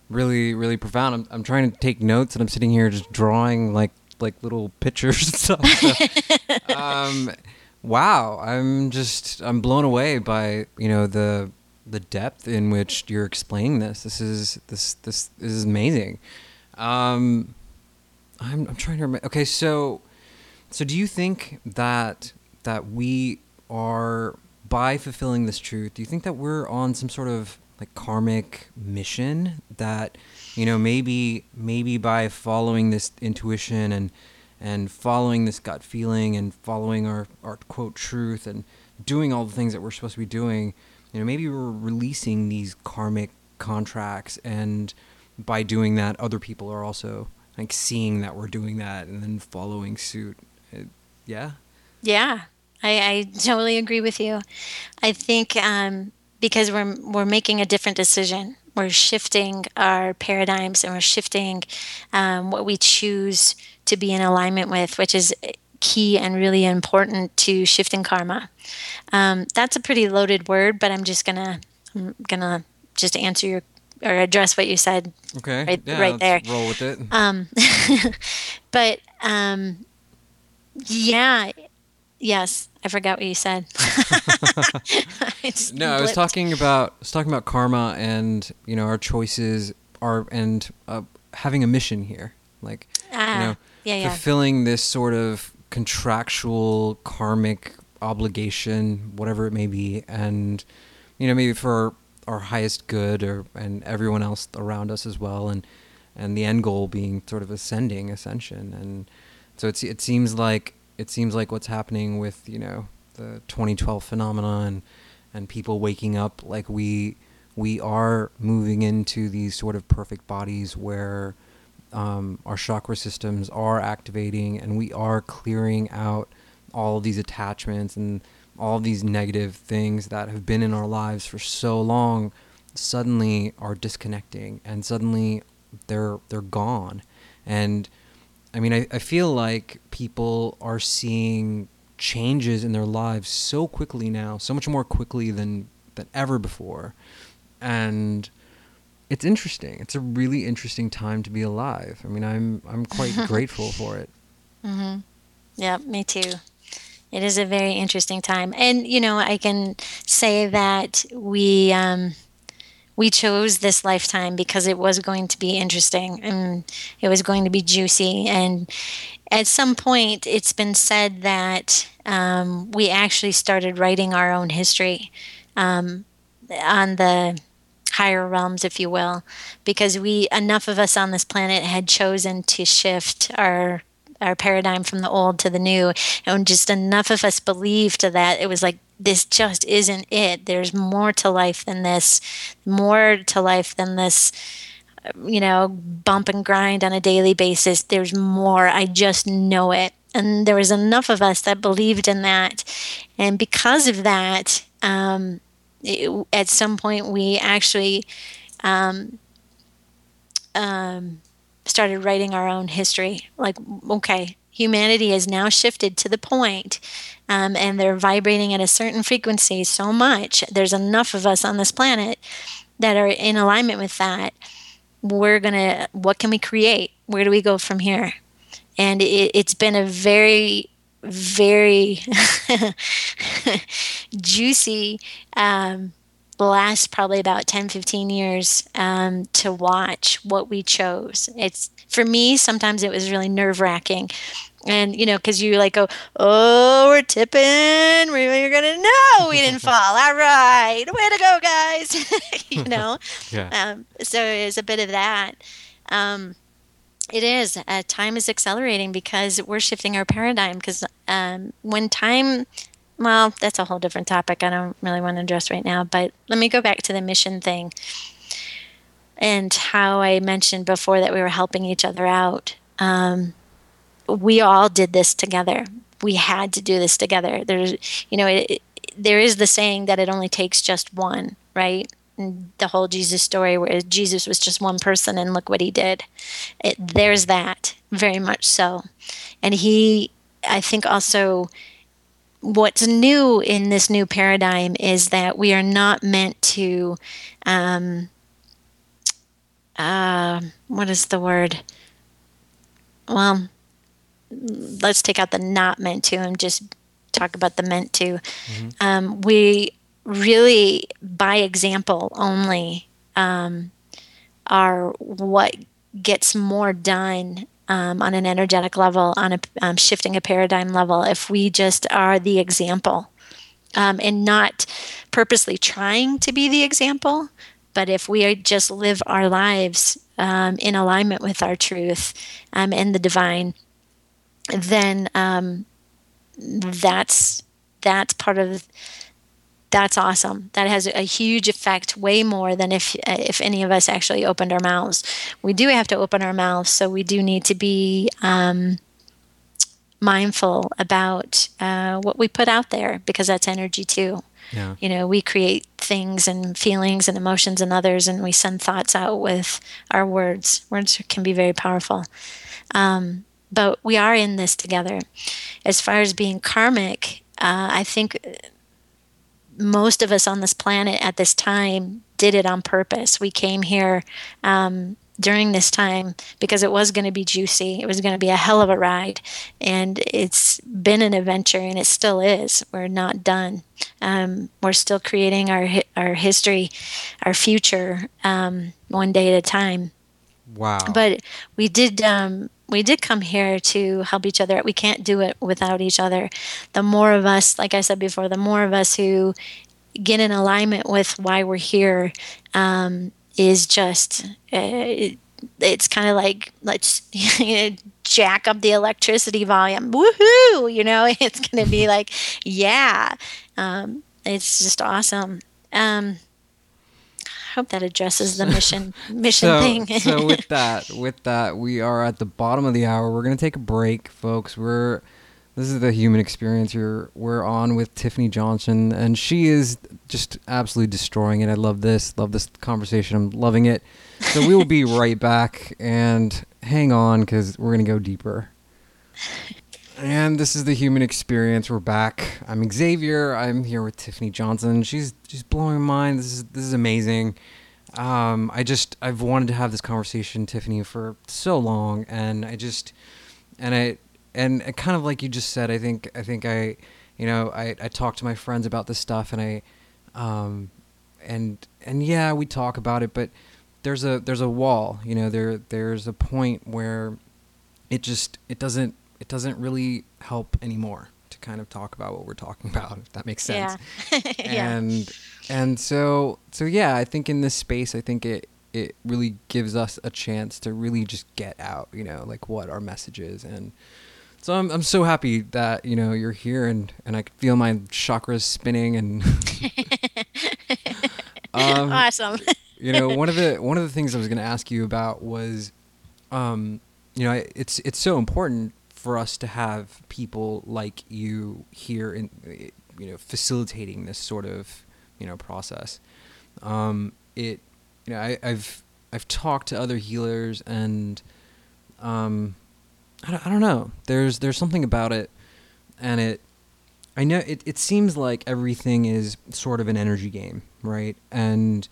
really really profound I'm, I'm trying to take notes and i'm sitting here just drawing like like little pictures and stuff. [LAUGHS] Um, wow, I'm just I'm blown away by you know the the depth in which you're explaining this. This is this this, this is amazing. Um, I'm I'm trying to remember. Okay, so so do you think that that we are by fulfilling this truth? Do you think that we're on some sort of like karmic mission that you know maybe maybe by following this intuition and and following this gut feeling and following our, our quote truth and doing all the things that we're supposed to be doing you know maybe we're releasing these karmic contracts and by doing that other people are also like seeing that we're doing that and then following suit. It, yeah. Yeah. I, I totally agree with you. I think um, because we're we're making a different decision. We're shifting our paradigms and we're shifting um, what we choose to be in alignment with, which is key and really important to shifting karma. Um, that's a pretty loaded word, but I'm just gonna I'm gonna just answer your or address what you said. Okay. Right, yeah, right there. Roll with it. Um, [LAUGHS] but um, yeah, yes, I forgot what you said. [LAUGHS] [LAUGHS] I no, I was talking about I was talking about karma and you know our choices are and uh, having a mission here, like ah, you know, yeah, yeah. fulfilling this sort of contractual karmic obligation, whatever it may be, and you know maybe for our highest good or and everyone else around us as well, and and the end goal being sort of ascending, ascension, and so it's it seems like it seems like what's happening with you know the 2012 phenomenon and, and people waking up like we we are moving into these sort of perfect bodies where um, our chakra systems are activating and we are clearing out all these attachments and all these negative things that have been in our lives for so long suddenly are disconnecting and suddenly they're they're gone. And I mean, I, I feel like people are seeing changes in their lives so quickly now, so much more quickly than than ever before, and it's interesting. It's a really interesting time to be alive. I mean, I'm I'm quite [LAUGHS] grateful for it. Mhm. Yeah, me too. It is a very interesting time, and you know, I can say that we. Um, we chose this lifetime because it was going to be interesting and it was going to be juicy. And at some point, it's been said that um, we actually started writing our own history um, on the higher realms, if you will, because we enough of us on this planet had chosen to shift our our paradigm from the old to the new and just enough of us believed that it was like this just isn't it. There's more to life than this, more to life than this, you know, bump and grind on a daily basis. There's more. I just know it. And there was enough of us that believed in that. And because of that, um, it, at some point, we actually um, um, started writing our own history. Like, okay, humanity has now shifted to the point, um, and they're vibrating at a certain frequency so much. There's enough of us on this planet that are in alignment with that, we're to, what can we create? Where do we go from here? And it, it's been a very, very [LAUGHS] juicy um, last probably about 10 15 years um, to watch what we chose. It's for me sometimes it was really nerve wracking and you know because you like go oh we're tipping. We're gonna know we didn't [LAUGHS] fall. All right. Way to go guys. [LAUGHS] You know? Yeah. um, so it's a bit of that. Um, it is uh, time is accelerating because we're shifting our paradigm because um, when time well that's a whole different topic i don't really want to address right now but let me go back to the mission thing and how i mentioned before that we were helping each other out um, we all did this together. We had to do this together. There's, you know, it, it, there is the saying that it only takes just one, right? The whole Jesus story where Jesus was just one person and look what he did. It, there's that, very much so. And he, I think also, what's new in this new paradigm is that we are not meant to, um, uh, what is the word? Well, let's take out the not meant to and just talk about the meant to. Mm-hmm. Um, we really, by example only, um, are what gets more done um, on an energetic level, on a um, shifting a paradigm level, if we just are the example. Um, and not purposely trying to be the example, but if we just live our lives um, in alignment with our truth and the divine then um, that's that's part of that's awesome. That has a huge effect, way more than if if any of us actually opened our mouths. We do have to open our mouths, so we do need to be um, mindful about uh, what we put out there because that's energy too. Yeah. You know, we create things and feelings and emotions in others, and we send thoughts out with our words. Words can be very powerful. Um, but we are in this together. As far as being karmic, uh, I think most of us on this planet at this time did it on purpose. We came here um, during this time because it was going to be juicy. It was going to be a hell of a ride. And it's been an adventure and it still is. We're not done. Um, we're still creating our, our history, our future, um, one day at a time. Wow. But we did um, we did come here to help each other. We can't do it without each other. The more of us, like I said before, the more of us who get in alignment with why we're here um, is just. Uh, it, it's kind of like let's [LAUGHS] jack up the electricity volume woohoo you know [LAUGHS] it's going to be like yeah um, it's just awesome um, hope that addresses the mission [LAUGHS] mission so, thing. so [LAUGHS] with that, with that, we are at the bottom of the hour. We're gonna take a break, folks. We're this is the human experience. You're, we're on with Tiffany Johnson, and she is just absolutely destroying it. I love this. Love this conversation. I'm loving it. So we will be [LAUGHS] right back, and hang on because we're gonna go deeper. And this is the human experience. We're back. I'm Xavier. I'm here with Tiffany Johnson. She's she's blowing my mind. This is this is amazing. Um, I just I've wanted to have this conversation, Tiffany, for so long, and I just and I and kind of like you just said, I think I think I you know I I talk to my friends about this stuff, and I um and and yeah, we talk about it, but there's a there's a wall. You know, there there's a point where it just it doesn't it doesn't really help anymore to kind of talk about what we're talking [LAUGHS] about if that makes sense yeah. [LAUGHS] yeah. and and so so yeah i think in this space i think it it really gives us a chance to really just get out you know like what our message is and so I'm, I'm so happy that you know you're here and and i can feel my chakras spinning and [LAUGHS] um, awesome you know one of the one of the things i was going to ask you about was um you know it's it's so important for us to have people like you here in you know facilitating this sort of you know process. Um, it you know I, have I've talked to other healers and um, I, don't, I don't know. There's there's something about it and it I know it, it seems like everything is sort of an energy game right? And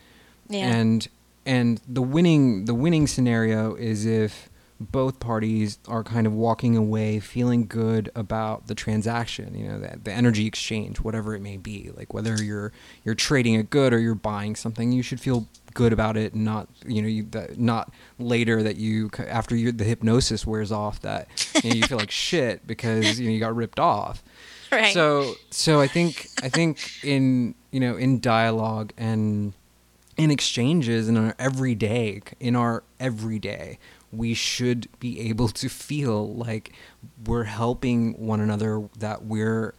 Yeah. And and the winning the winning scenario is if both parties are kind of walking away feeling good about the transaction you know the, the energy exchange whatever it may be like whether you're you're trading a good or you're buying something you should feel good about it and not you know you that, not later that you after you the hypnosis wears off that you, know, you feel like [LAUGHS] shit because you know you got ripped off [LAUGHS] right. so so I think I think in you know in dialogue and in exchanges in our everyday in our everyday we should be able to feel like we're helping one another that we're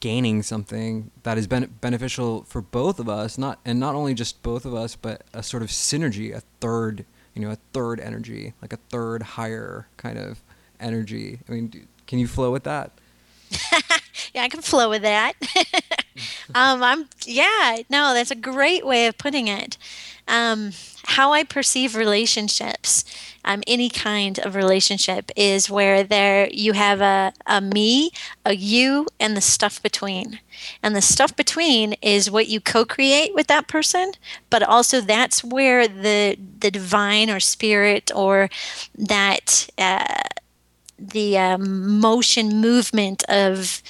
gaining something that is ben- beneficial for both of us not and not only just both of us but a sort of synergy a third you know a third energy like a third higher kind of energy i mean do, can you flow with that [LAUGHS] yeah, I can flow with that. [LAUGHS] um, I'm yeah, no, that's a great way of putting it. Um, how I perceive relationships, um, any kind of relationship, is where there you have a, a me, a you, and the stuff between. And the stuff between is what you co-create with that person, but also that's where the the divine or spirit or that uh, the uh, motion movement of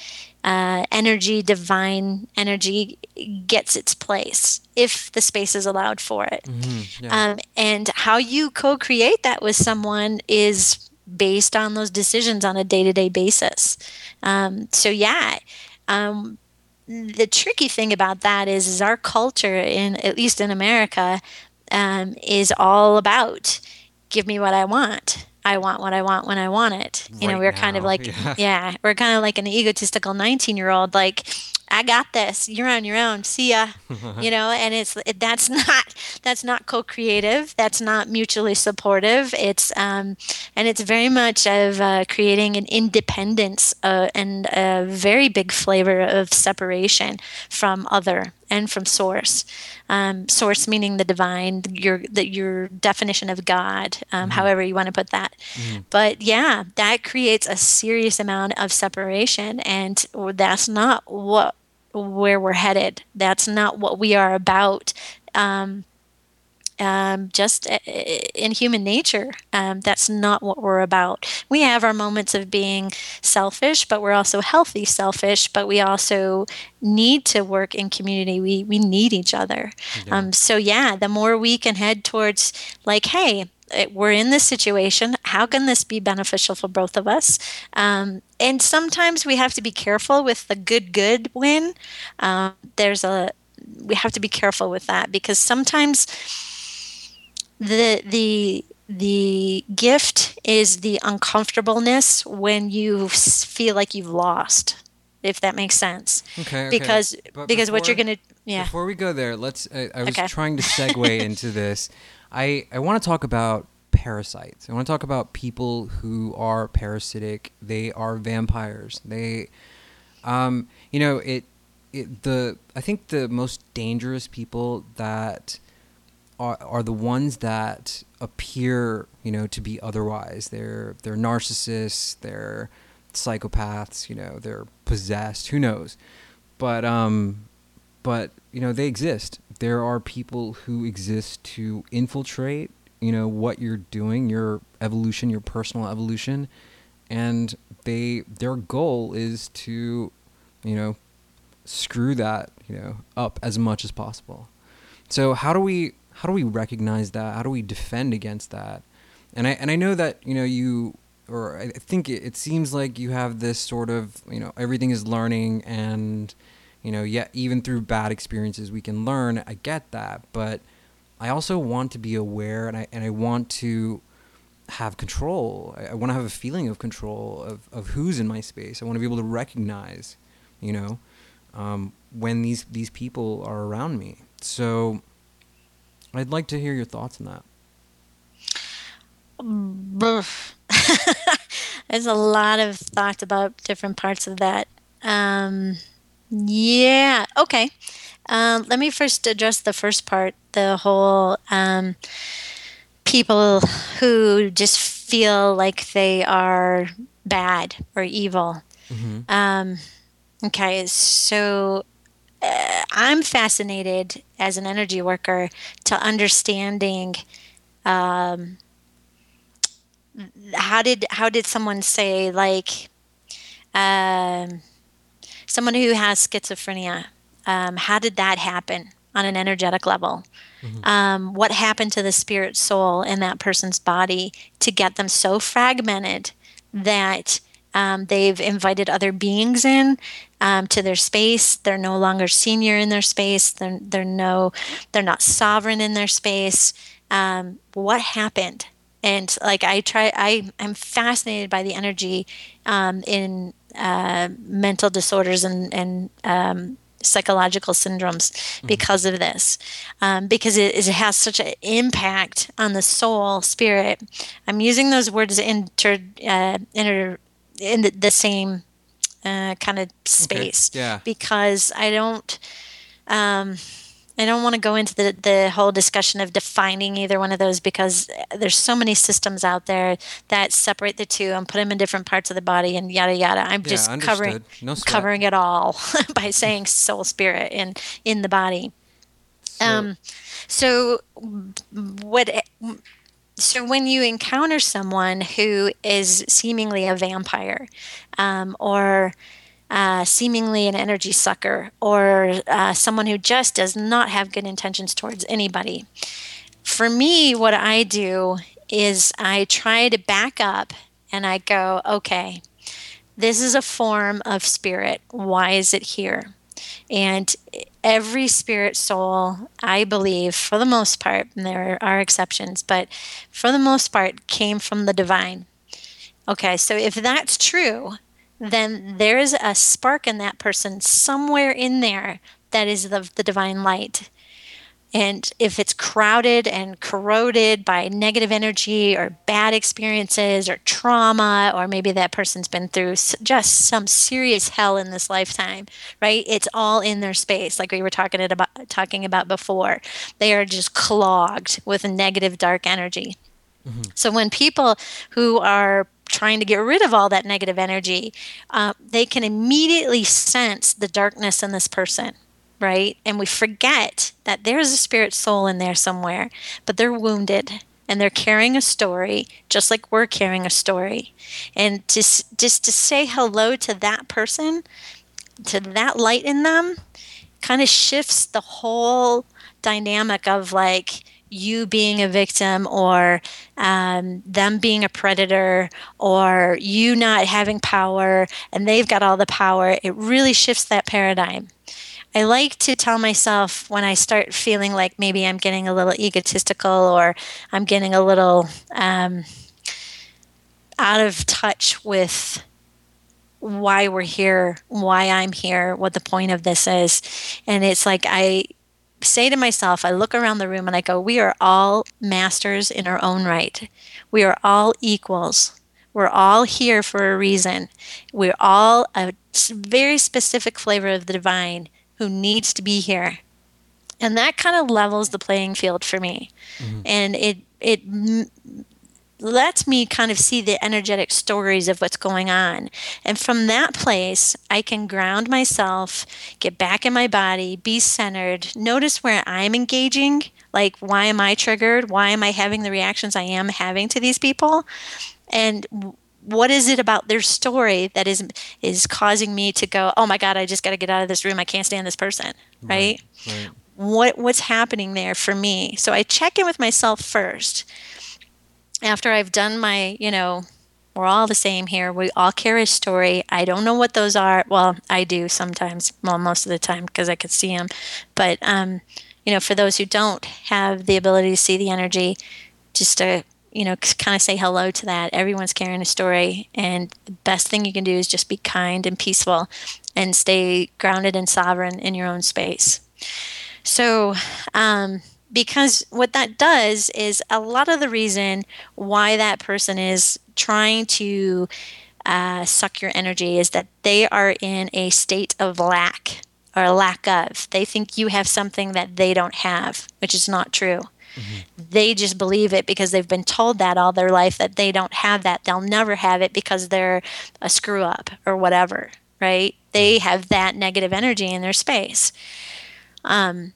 uh, energy, divine energy, gets its place if the space is allowed for it. Mm-hmm. Yeah. Um, and how you co create that with someone is based on those decisions on a day to day basis. Um, so, yeah. Um, the tricky thing about that is, is our culture in at least in America um, is all about give me what I want. I want what I want when I want it. You know, Right we're kind of like, [LAUGHS] yeah. yeah. we're kind of like an egotistical 19 year old, like, I got this. You're on your own. See ya. [LAUGHS] you know, and it's it, that's [LAUGHS] not that's not co-creative. That's not mutually supportive. It's um, and it's very much of uh, creating an independence uh, and a very big flavor of separation from other and from source. Um, source meaning the divine, your the, your definition of God, um, however you want to put that. But yeah, that creates a serious amount of separation, and that's not what where we're headed. That's not what we are about. Um, um, just uh, in human nature. Um, that's not what we're about. We have our moments of being selfish, but we're also healthy selfish, but we also need to work in community. We, we need each other. Um, so, yeah, the more we can head towards, like, hey, we're in this situation. How can this be beneficial for both of us? Um, and sometimes we have to be careful with the good, good win. Um, there's a, we have to be careful with that because sometimes the the the gift is the uncomfortableness when you feel like you've lost if that makes sense Okay. okay. because But because what you're gonna yeah Before we go there, let's. I, I was Okay. trying to segue [LAUGHS] into this. I I want to talk about parasites. I want to talk about people who are parasitic. They are vampires. They, um, you know, it, it the I think the most dangerous people that are are the ones that appear, you know, to be otherwise. They're they're narcissists. They're psychopaths. You know, they're possessed. Who knows? But um, but you know they exist. There are people who exist to infiltrate. You know what you're doing, your evolution, your personal evolution, and they their goal is to, you know, screw that you know up as much as possible. So how do we how do we recognize that? How do we defend against that? And I and I know that you know you or I think it, it seems like you have this sort of you know everything is learning and you know yet even through bad experiences we can learn. I get that, but I also want to be aware and I and I want to have control. I, I want to have a feeling of control of, of who's in my space. I want to be able to recognize, you know, um, when these these people are around me. So I'd like to hear your thoughts on that. [LAUGHS] There's a lot of thoughts about different parts of that. Um, yeah, okay. Um, let me first address the first part the whole um, people who just feel like they are bad or evil. Um, okay, so uh, I'm fascinated as an energy worker to understanding um, how did how did someone say like um, someone who has schizophrenia um, how did that happen on an energetic level mm-hmm. um, what happened to the spirit soul in that person's body to get them so fragmented that um, they've invited other beings in um, to their space. They're no longer senior in their space. They're they're no they're not sovereign in their space. Um, what happened? And like I try, I I'm fascinated by the energy um, in uh, mental disorders and and um, psychological syndromes mm-hmm. because of this, um, because it, it, has such an impact on the soul, spirit. I'm using those words inter, uh, inter in the, the same uh, kind of space. Okay. Yeah. Because I don't. Um, I don't want to go into the, the whole discussion of defining either one of those because there's so many systems out there that separate the two and put them in different parts of the body and yada yada. I'm yeah, just understood. covering no covering it all [LAUGHS] by saying soul spirit in in the body. So, um, so what so when you encounter someone who is seemingly a vampire um, or uh, seemingly an energy sucker or uh, someone who just does not have good intentions towards anybody for me what i do is i try to back up and i go okay this is a form of spirit. Why is it here? And every spirit soul, I believe, for the most part, and there are exceptions, but for the most part, came from the divine. Okay, so if that's true, then there is a spark in that person somewhere in there that is the, the divine light. And if it's crowded and corroded by negative energy or bad experiences or trauma, or maybe that person's been through just some serious hell in this lifetime, right? It's all in their space, like we were talking about talking about before. They are just clogged with negative dark energy. Mm-hmm. So when people who are trying to get rid of all that negative energy, uh, they can immediately sense the darkness in this person right? And we forget that there's a spirit soul in there somewhere, but they're wounded and they're carrying a story just like we're carrying a story. And just just to say hello to that person, to that light in them, kind of shifts the whole dynamic of like you being a victim or um, them being a predator or you not having power and they've got all the power. It really shifts that paradigm. I like to tell myself when I start feeling like maybe I'm getting a little egotistical or I'm getting a little um, out of touch with why we're here, why I'm here, what the point of this is. And it's like I say to myself, I look around the room and I go, We are all masters in our own right. We are all equals. We're all here for a reason. We're all a very specific flavor of the divine who needs to be here. And that kind of levels the playing field for me. Mm-hmm. and it it m- lets me kind of see the energetic stories of what's going on. And from that place i can ground myself get back in my body be centered notice where i'm engaging like why am i triggered? Why am i having the reactions i am having to these people? And what is it about their story that is is causing me to go oh my god i just got to get out of this room. I can't stand this person right, right, right. what what's happening there for me? So i check in with myself first. After i've done my you know we're all the same here. We all carry a story. I don't know what those are. Well i do sometimes well most of the time because i could see them but um you know for those who don't have the ability to see the energy just to you know, kind of say hello to that. Everyone's carrying a story, and the best thing you can do is just be kind and peaceful and stay grounded and sovereign in your own space. So, um, because what that does is a lot of the reason why that person is trying to uh, suck your energy is that they are in a state of lack or lack of. They think you have something that they don't have, which is not true. Mm-hmm. They just believe it because they've been told that all their life that they don't have that. They'll never have it because they're a screw up or whatever, right? They have that negative energy in their space. Um,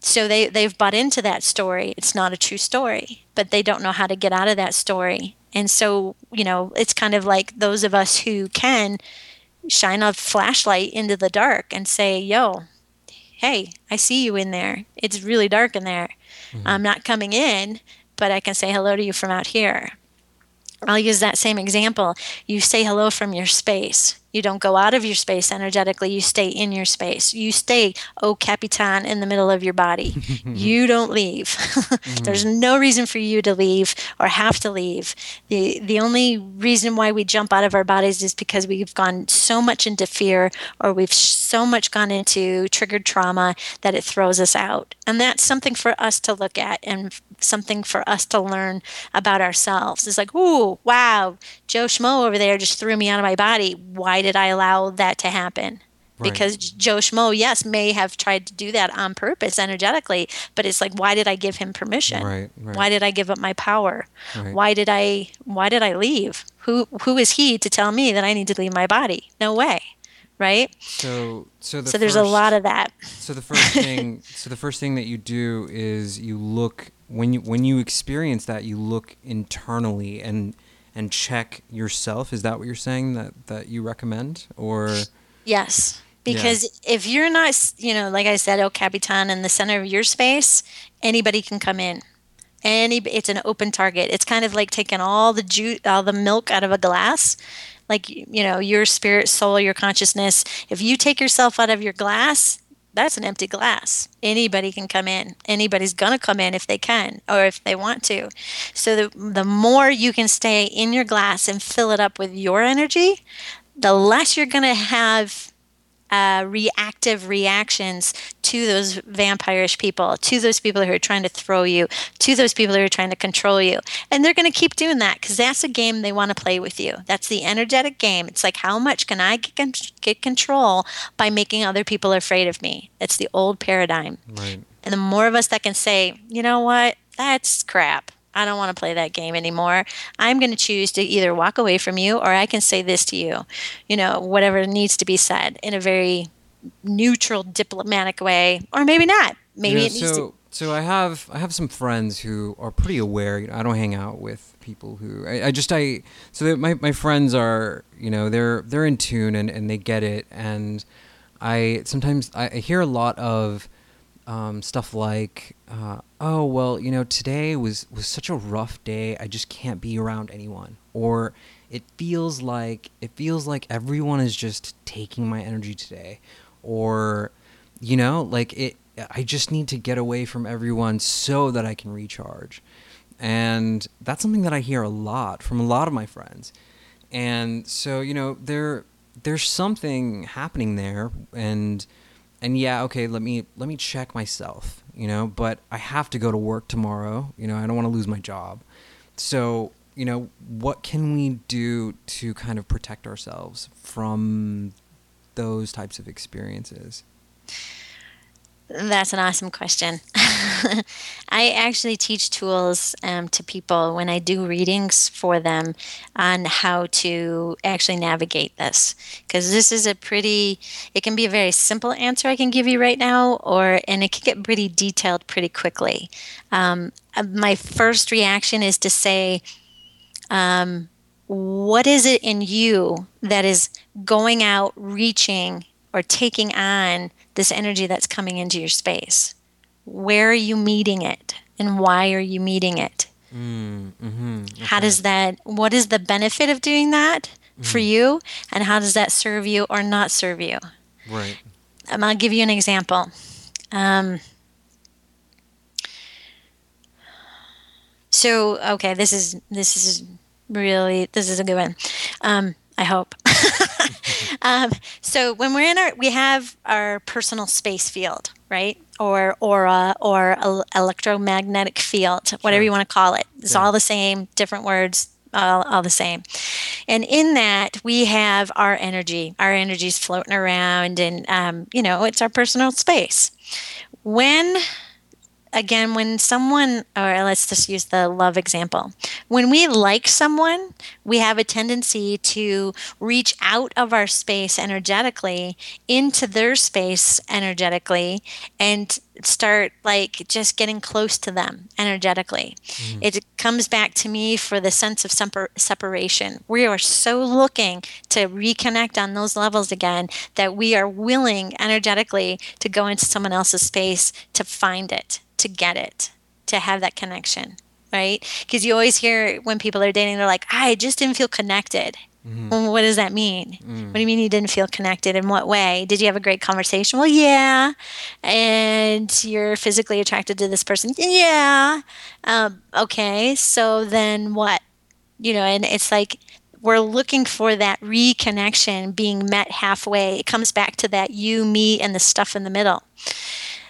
so they they've bought into that story. It's not a true story, but they don't know how to get out of that story. And so, you know, it's kind of like those of us who can shine a flashlight into the dark and say, "Yo, hey, I see you in there. It's really dark in there. Mm-hmm. I'm not coming in, but I can say hello to you from out here." I'll use that same example. You say hello from your space. You don't go out of your space energetically. You stay in your space. You stay, oh, Capitan, in the middle of your body. [LAUGHS] you don't leave. [LAUGHS] mm-hmm. There's no reason for you to leave or have to leave. The, the only reason why we jump out of our bodies is because we've gone so much into fear or we've so much gone into triggered trauma that it throws us out. And that's something for us to look at and something for us to learn about ourselves. It's like, ooh, wow, Joe Schmo over there just threw me out of my body. Why did I allow that to happen? Right. Because Joe Schmo, yes, may have tried to do that on purpose energetically, but it's like, why did I give him permission? Right, right. Why did I give up my power? Why did I? Why did I leave? Who Who is he to tell me that I need to leave my body? No way right? So, so, the so there's a lot of that. So the first thing, [LAUGHS] so the first thing that you do is you look when you when you experience that, you look internally and and check yourself. Is that what you're saying that that you recommend, or? Yes, because yeah. if you're not, you know, like I said, El Capitan in the center of your space, anybody can come in. Any, it's an open target. It's kind of like taking all the juice, all the milk out of a glass like you know your spirit soul your consciousness if you take yourself out of your glass that's an empty glass. Anybody can come in. Anybody's going to come in if they can or if they want to. So the, the more you can stay in your glass and fill it up with your energy the less you're going to have uh, reactive reactions to those vampirish people, to those people who are trying to throw you, to those people who are trying to control you. And they're going to keep doing that because that's a game they want to play with you. That's the energetic game. It's like, how much can I get, get control by making other people afraid of me? It's the old paradigm. Right. And the more of us that can say, you know what, that's crap. I don't want to play that game anymore. I'm going to choose to either walk away from you or I can say this to you, you know, whatever needs to be said in a very neutral, diplomatic way, or maybe not. Maybe it needs so, to. So I have I have some friends who are pretty aware. You know, I don't hang out with people who I, I just I so my my friends are you know they're they're in tune and, and they get it and I sometimes I, I hear a lot of um, stuff like, uh, "Oh well, you know, today was was such a rough day. I just can't be around anyone." Or it feels like it feels like everyone is just taking my energy today. Or you know, like it. I just need to get away from everyone so that I can recharge. And that's something that I hear a lot from a lot of my friends. And so, you know, there there's something happening there and and yeah, okay, let me let me check myself, you know, but I have to go to work tomorrow, you know, I don't want to lose my job. So, you know, what can we do to kind of protect ourselves from those types of experiences? That's an awesome question. [LAUGHS] I actually teach tools um, to people when I do readings for them on how to actually navigate this. Because this is a pretty, it can be a very simple answer I can give you right now, or and it can get pretty detailed pretty quickly. Um, uh, my first reaction is to say, um, what is it in you that is going out, reaching, or taking on this energy that's coming into your space. Where are you meeting it and why are you meeting it? Mm, mm-hmm, okay. How does that, what is the benefit of doing that mm. for you? And how does that serve you or not serve you? Right. Um, I'll give you an example. Um, so, okay, this is, this is really, this is a good one. Um, I hope. [LAUGHS] um, so when we're in our, we have our personal space field, right? Or aura or electromagnetic field, whatever you want to call it. It's yeah. all the same, different words, all, all, the same. And in that, we have our energy. Our energy is floating around, and, um, you know, it's our personal space. When again, when someone, or let's just use the love example, when we like someone, we have a tendency to reach out of our space energetically into their space energetically and start like just getting close to them energetically. Mm. It comes back to me for the sense of separ- separation. We are so looking to reconnect on those levels again that we are willing energetically to go into someone else's space to find it to get it, to have that connection, right? Because you always hear when people are dating, they're like, I just didn't feel connected. Mm-hmm. Well, what does that mean? Mm. What do you mean you didn't feel connected? In what way? Did you have a great conversation? Well, yeah. And you're physically attracted to this person? Yeah. Um, okay. So then what? You know, and it's like we're looking for that reconnection being met halfway. It comes back to that you, me, and the stuff in the middle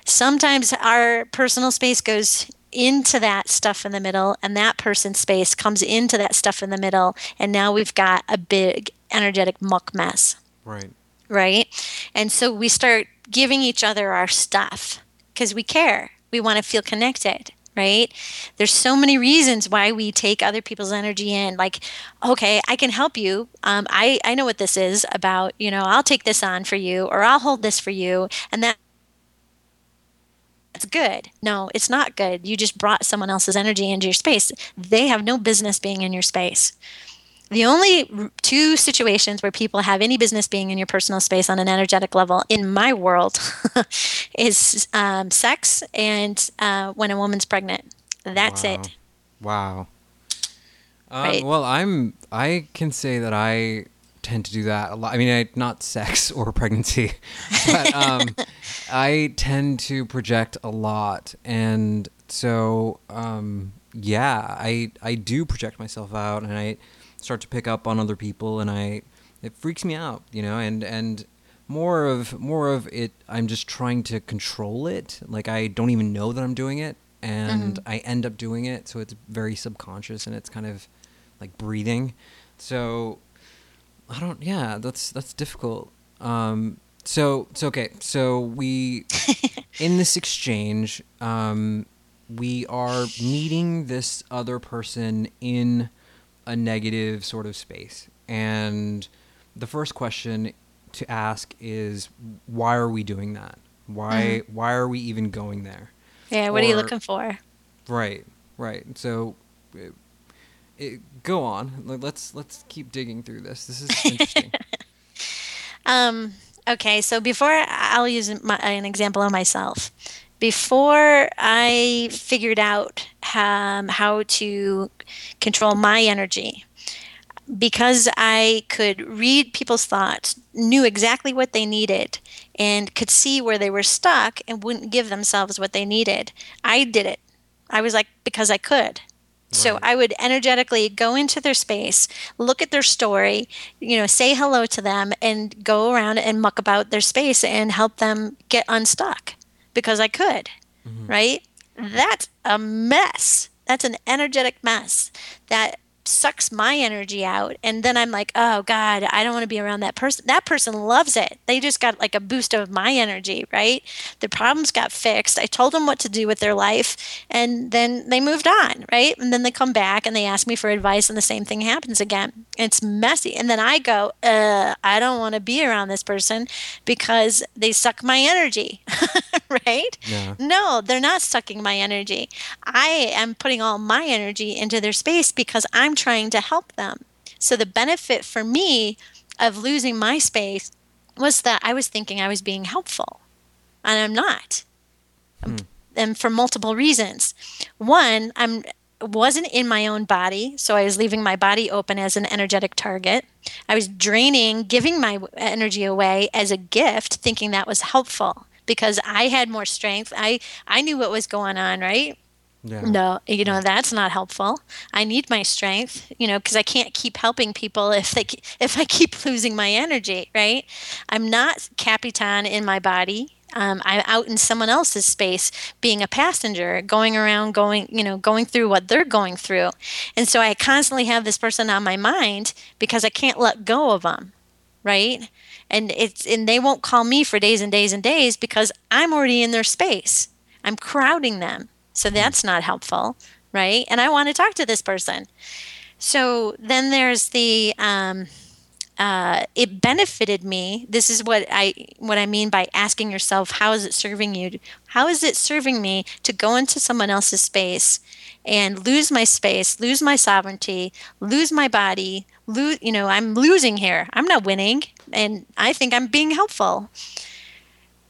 sometimes our personal space goes into that stuff in the middle and that person's space comes into that stuff in the middle. And now we've got a big energetic muck mess. Right. Right? And so we start giving each other our stuff because we care. We want to feel connected right? There's so many reasons why we take other people's energy in. Like okay i can help you. Um, I, I know what this is about. You know i'll take this on for you or i'll hold this for you. And that it's good. No, it's not good. You just brought someone else's energy into your space. They have no business being in your space. The only two situations where people have any business being in your personal space on an energetic level in my world [LAUGHS] is um, sex and uh, when a woman's pregnant. That's wow. it. Wow. Um, right. Well, I'm. I can say that I tend to do that a lot. I mean, I, not sex or pregnancy, [LAUGHS] but um, I tend to project a lot, and so um, yeah, I I do project myself out, and I start to pick up on other people, and I it freaks me out, you know, and and more of more of it. I'm just trying to control it. Like I don't even know that I'm doing it, and mm-hmm. I end up doing it, so it's very subconscious, and it's kind of like breathing. So I don't. Yeah, that's that's difficult. Um, so so okay. So we [LAUGHS] in this exchange, um, we are meeting this other person in a negative sort of space, and the first question to ask is, why are we doing that? Why mm-hmm. why are we even going there? Yeah. What or, are you looking for? Right. Right. So it, go on. Let's let's keep digging through this. This is [LAUGHS] interesting. um. Okay. So before I'll use my, an example of myself. Before I figured out um, how to control my energy, because I could read people's thoughts, knew exactly what they needed, and could see where they were stuck and wouldn't give themselves what they needed. I did it. I was like, because I could. So I would energetically go into their space, look at their story, you know, say hello to them and go around and muck about their space and help them get unstuck because I could. Mm-hmm. Right? That's a mess. That's an energetic mess that sucks my energy out and then i'm like oh god i don't want to be around that person that person loves it. They just got like a boost of my energy right? The problems got fixed. I told them what to do with their life and then they moved on right? And then they come back and they ask me for advice and the same thing happens again. It's messy and then i go uh, i don't want to be around this person because they suck my energy. [LAUGHS] Right? Yeah. no they're not sucking my energy. I am putting all my energy into their space because i'm trying to help them. So the benefit for me of losing my space was that I was thinking I was being helpful, and I'm not. Hmm. And for multiple reasons. One, I'm wasn't in my own body, so I was leaving my body open as an energetic target. I was draining, giving my energy away as a gift, thinking that was helpful because I had more strength. I I knew what was going on, right? Yeah. No, you know that's not helpful. I need my strength, you know, because I can't keep helping people if they if I keep [LAUGHS] losing my energy, right? I'm not capitan in my body. Um, I'm out in someone else's space, being a passenger, going around, going, you know, going through what they're going through, and so I constantly have this person on my mind because I can't let go of them, right? And it's and they won't call me for days and days and days because I'm already in their space I'm crowding them. So hmm. that's not helpful, right? And I want to talk to this person. So then there's the um, uh, it benefited me. This is what I what I mean by asking yourself, how is it serving you? How is it serving me to go into someone else's space and lose my space, lose my sovereignty, lose my body, lose you know, I'm losing here. I'm not winning and I think I'm being helpful.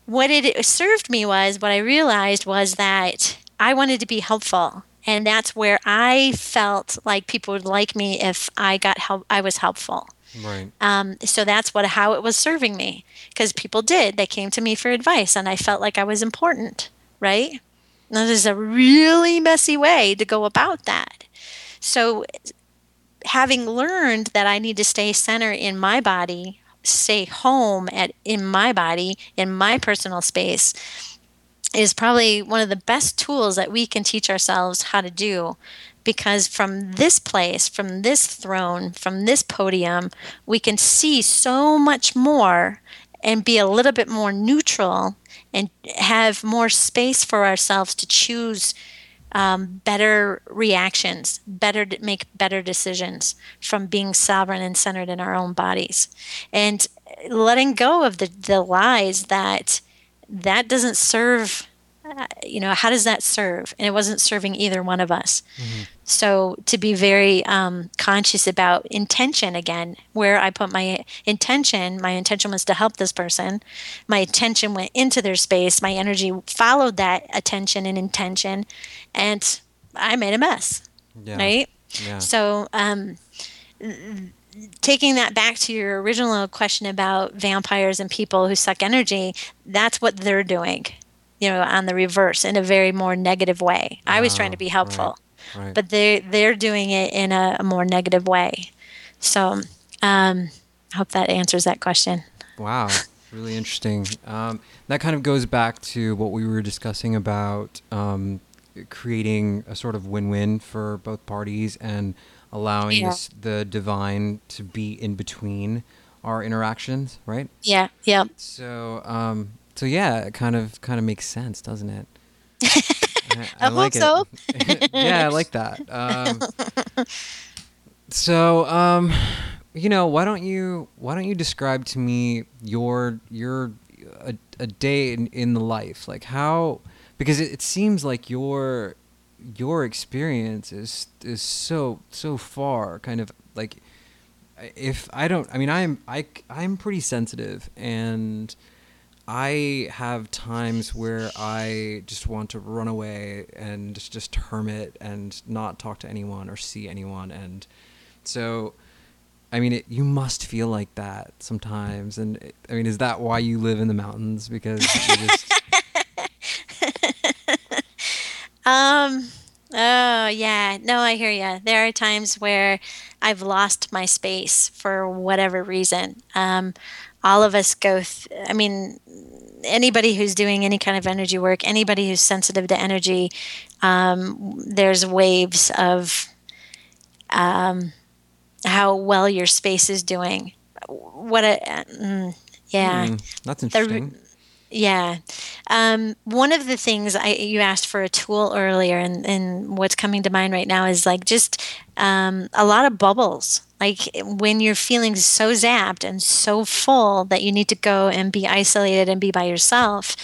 What it served me was what I realized was that I wanted to be helpful and that's where I felt like people would like me if I got help I was helpful. Right. Um, so that's what how it was serving me because people did. They came to me for advice, and I felt like I was important. Right. Now there's a really messy way to go about that. So, having learned that I need to stay center in my body, stay home at in my body, in my personal space, is probably one of the best tools that we can teach ourselves how to do because from this place, from this throne, from this podium, we can see so much more and be a little bit more neutral and have more space for ourselves to choose um, better reactions, better make better decisions from being sovereign and centered in our own bodies, and letting go of the, the lies that that doesn't serve you know, how does that serve? And it wasn't serving either one of us. Mm-hmm. So to be very um, conscious about intention again, where I put my intention, my intention was to help this person. My attention went into their space. My energy followed that attention and intention, and I made a mess. Yeah. Right. Yeah. So, um, taking that back to your original question about vampires and people who suck energy, that's what they're doing you know, on the reverse in a very more negative way. I was trying to be ah, helpful, right, right. but they they're doing it in a, a more negative way. So, um, I hope that answers that question. Wow, really interesting. Um, that kind of goes back to what we were discussing about um, creating a sort of win-win for both parties and allowing yeah. the divine to be in between our interactions, right? Yeah, yeah. So, um, so yeah, it kind of kind of makes sense, doesn't it? I, [LAUGHS] I, I like hope so. [LAUGHS] yeah, I like that. Um, so, um, you know, why don't you why don't you describe to me your your a, a day in, in the life, like how because it, it seems like your your experience is is so so far kind of like if I don't I mean I'm I I'm pretty sensitive and I have times where I just want to run away and just hermit and not talk to anyone or see anyone. And so, I mean, it, you must feel like that sometimes. And it, I mean, is that why you live in the mountains? Because just... [LAUGHS] um. Oh yeah, no, I hear you. There are times where I've lost my space for whatever reason. Um, all of us go th- i mean anybody who's doing any kind of energy work anybody who's sensitive to energy um, there's waves of um, how well your space is doing what a mm, yeah mm, that's interesting the, yeah. Um, one of the things I, you asked for a tool earlier, and, and what's coming to mind right now is like just um, a lot of bubbles. Like when you're feeling so zapped and so full that you need to go and be isolated and be by yourself,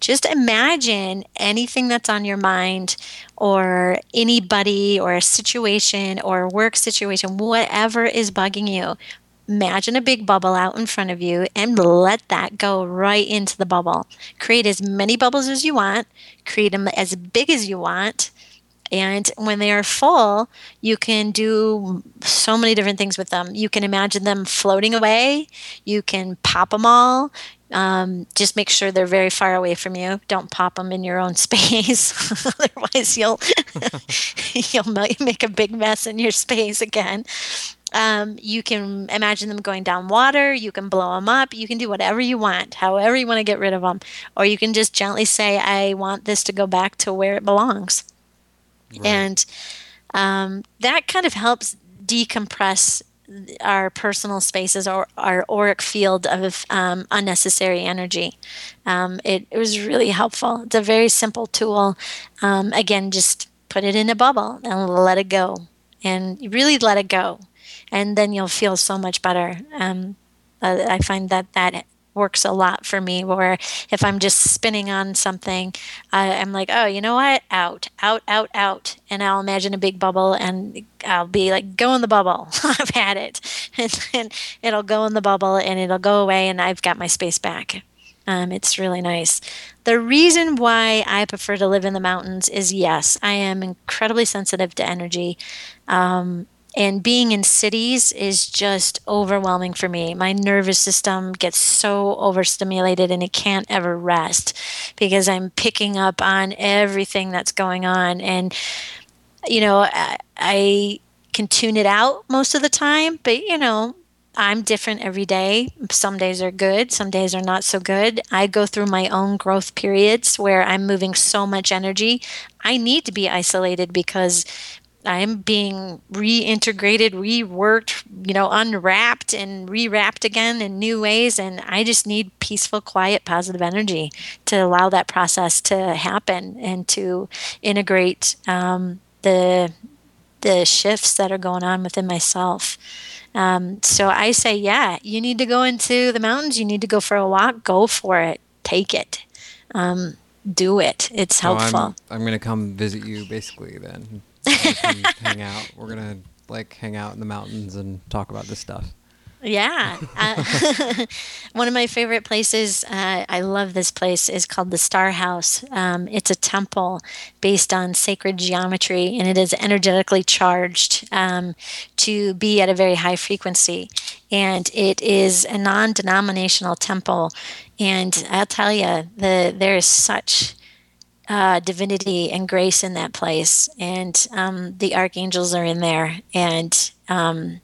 just imagine anything that's on your mind or anybody or a situation or work situation, whatever is bugging you imagine a big bubble out in front of you and let that go right into the bubble. Create as many bubbles as you want, create them as big as you want. And when they are full, you can do so many different things with them. You can imagine them floating away. You can pop them all. Um, just make sure they're very far away from you. Don't pop them in your own [LAUGHS] space, [LAUGHS] otherwise you'll [LAUGHS] you'll make a big mess in your space again. Um, you can imagine them going down water. You can blow them up. You can do whatever you want, however you want to get rid of them. Or you can just gently say, I want this to go back to where it belongs. Right. And um, that kind of helps decompress our personal spaces or our auric field of um, unnecessary energy. Um, it, it, was really helpful. It's a very simple tool. Um, again, just put it in a bubble and let it go, and really let it go, and then you'll feel so much better. Um, I find that that works a lot for me where if i'm just spinning on something i'm like oh you know what out out out out and i'll imagine a big bubble and i'll be like go in the bubble [LAUGHS] i've had it [LAUGHS] and then it'll go in the bubble and it'll go away and i've got my space back um, it's really nice. The reason why I prefer to live in the mountains is yes, I am incredibly sensitive to energy. Um, and being in cities is just overwhelming for me. My nervous system gets so overstimulated and it can't ever rest because I'm picking up on everything that's going on. And, you know, I, I can tune it out most of the time, but, you know, I'm different every day. Some days are good, some days are not so good. I go through my own growth periods where I'm moving so much energy. I need to be isolated because I'm being reintegrated, reworked, you know, unwrapped and rewrapped again in new ways. And I just need peaceful, quiet, positive energy to allow that process to happen and to integrate um, the the shifts that are going on within myself. Um, so I say, yeah, you need to go into the mountains. You need to go for a walk. Go for it. Take it. Um, do it. It's helpful. I'm, I'm going to come visit you basically then [LAUGHS] hang out. We're gonna like hang out in the mountains and talk about this stuff. Yeah. Uh, [LAUGHS] one of my favorite places, uh, I love this place, is called the Star House. Um, it's a temple based on sacred geometry and it is energetically charged um, to be at a very high frequency. And it is a non denominational temple. And I'll tell you, the, there is such uh, divinity and grace in that place, and um, the archangels are in there. And um,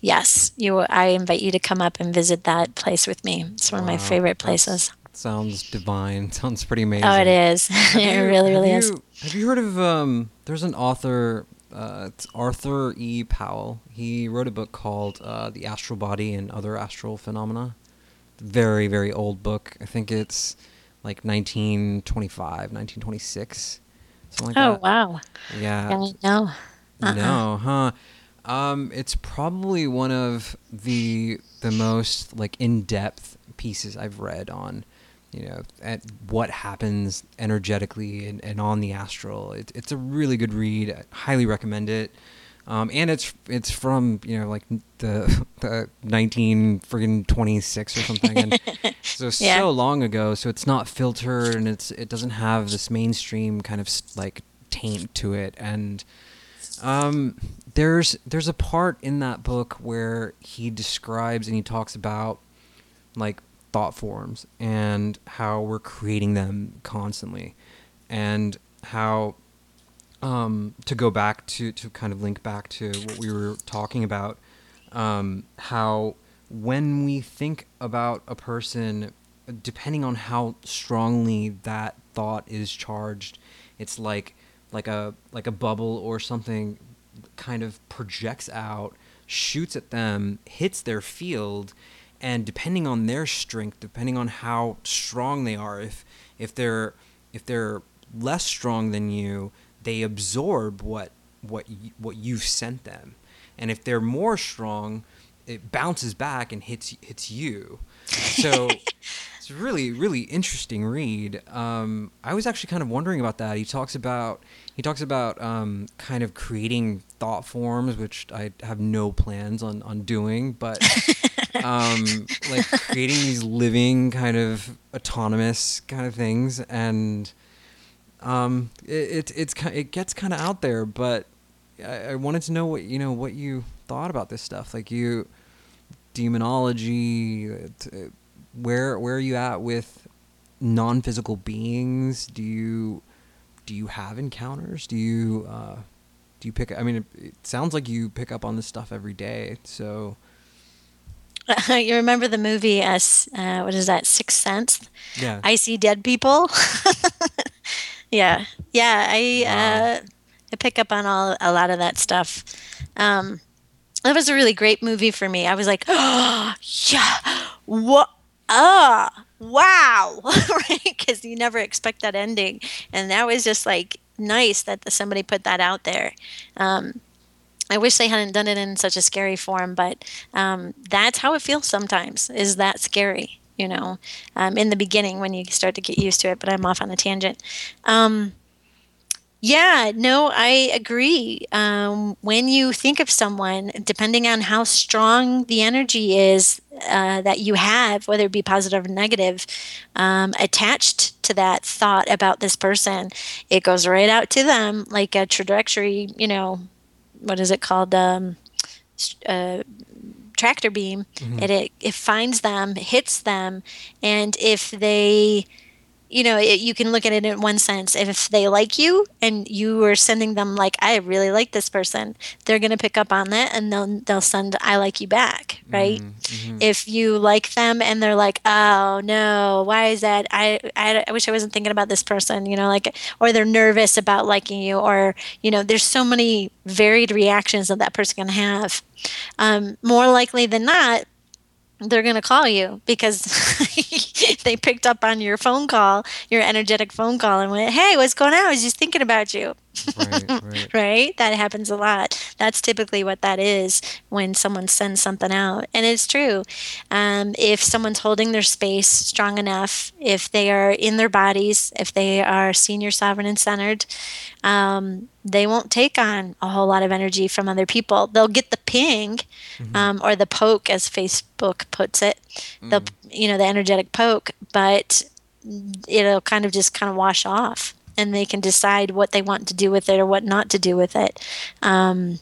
yes, you. I invite you to come up and visit that place with me. It's one wow, of my favorite places. Sounds divine. [LAUGHS] Sounds pretty amazing. Oh, it is. [LAUGHS] it you, really, really you, is. Have you heard of? Um, there's an author. Uh, it's Arthur E. Powell. He wrote a book called uh, "The Astral Body and Other Astral Phenomena." Very, very old book. I think it's like 1925, 1926, something like oh, that. Oh wow! Yeah. yeah no. Uh-uh. No, huh? Um, it's probably one of the the most like in depth pieces I've read on, you know, at what happens energetically and, and on the astral. It, it's a really good read. I highly recommend it. Um, and it's it's from you know like the [LAUGHS] the nineteen friggin' twenty six or something, and [LAUGHS] so yeah. so long ago. So it's not filtered, and it's it doesn't have this mainstream kind of like taint to it. And um, there's there's a part in that book where he describes and he talks about like thought forms and how we're creating them constantly, and how um, to go back to to kind of link back to what we were talking about, um, how when we think about a person, depending on how strongly that thought is charged, it's like like a like a bubble or something kind of projects out, shoots at them, hits their field, and depending on their strength, depending on how strong they are, if if they're if they're less strong than you, they absorb what what what you've sent them, and if they're more strong, it bounces back and hits hits you. So [LAUGHS] it's a really really interesting read. Um, I was actually kind of wondering about that. He talks about he talks about um, kind of creating thought forms, which I have no plans on on doing, but. [LAUGHS] um, like creating these living kind of autonomous kind of things and um, it, it it's it gets kind of out there, but I, I, wanted to know what you know what you thought about this stuff. Like you, demonology, uh, where where are you at with non-physical beings? Do you do you have encounters? Do you uh, do you pick? I mean, it, it sounds like you pick up on this stuff every day. So. [LAUGHS] you remember the movie as uh, what is that Sixth Sense? Yeah. I see dead people. [LAUGHS] Yeah, yeah. I wow. uh, I pick up on all a lot of that stuff. Um, that was a really great movie for me. I was like, oh, [GASPS] yeah, what? Ah, wow, [LAUGHS] right? Because you never expect that ending, and that was just like nice that somebody put that out there. Um, I wish they hadn't done it in such a scary form, but um, that's how it feels sometimes. Is that scary? You know, um, in the beginning when you start to get used to it. But I'm off on a tangent. Um, yeah, no, I agree. Um, when you think of someone, depending on how strong the energy is uh, that you have, whether it be positive or negative, um, attached to that thought about this person, it goes right out to them like a trajectory, you know, what is it called? Um, uh, tractor beam. Mm-hmm. It, it, it finds them, hits them, and if they you know, it, you can look at it in one sense. If they like you and you are sending them like, I really like this person, they're going to pick up on that and they'll they'll send I like you back, right? Mm-hmm. If you like them and they're like, oh no, why is that? I, I I wish I wasn't thinking about this person, you know, like, or they're nervous about liking you, or you know, there's so many varied reactions that that person can have. Um, more likely than not, they're going to call you because [LAUGHS] they picked up on your phone call, your energetic phone call, and went, Hey, what's going on? I was just thinking about you. Right, [LAUGHS] right. right? That happens a lot. That's typically what that is when someone sends something out. And it's true. Um, if someone's holding their space strong enough, if they are in their bodies, if they are senior, sovereign, and centered, um, they won't take on a whole lot of energy from other people. They'll get the ping mm-hmm. um, or the poke, as Facebook puts it, mm. the you know the energetic poke, but it'll kind of just kind of wash off, and they can decide what they want to do with it or what not to do with it. Um,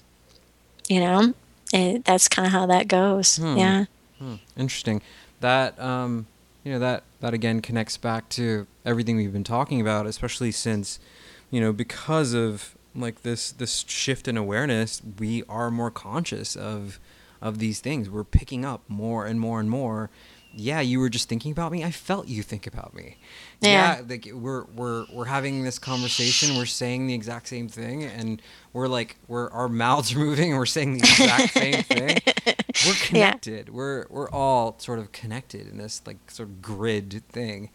you know, it, that's kind of how that goes. Hmm. Yeah. Hmm. Interesting. That um, you know that that again connects back to everything we've been talking about, especially since you know because of like this this shift in awareness we are more conscious of of these things we're picking up more and more and more yeah you were just thinking about me i felt you think about me yeah, yeah like we're we're we're having this conversation we're saying the exact same thing and we're like we're our mouths are [LAUGHS] moving and we're saying the exact same [LAUGHS] thing we're connected yeah. we're we're all sort of connected in this like sort of grid thing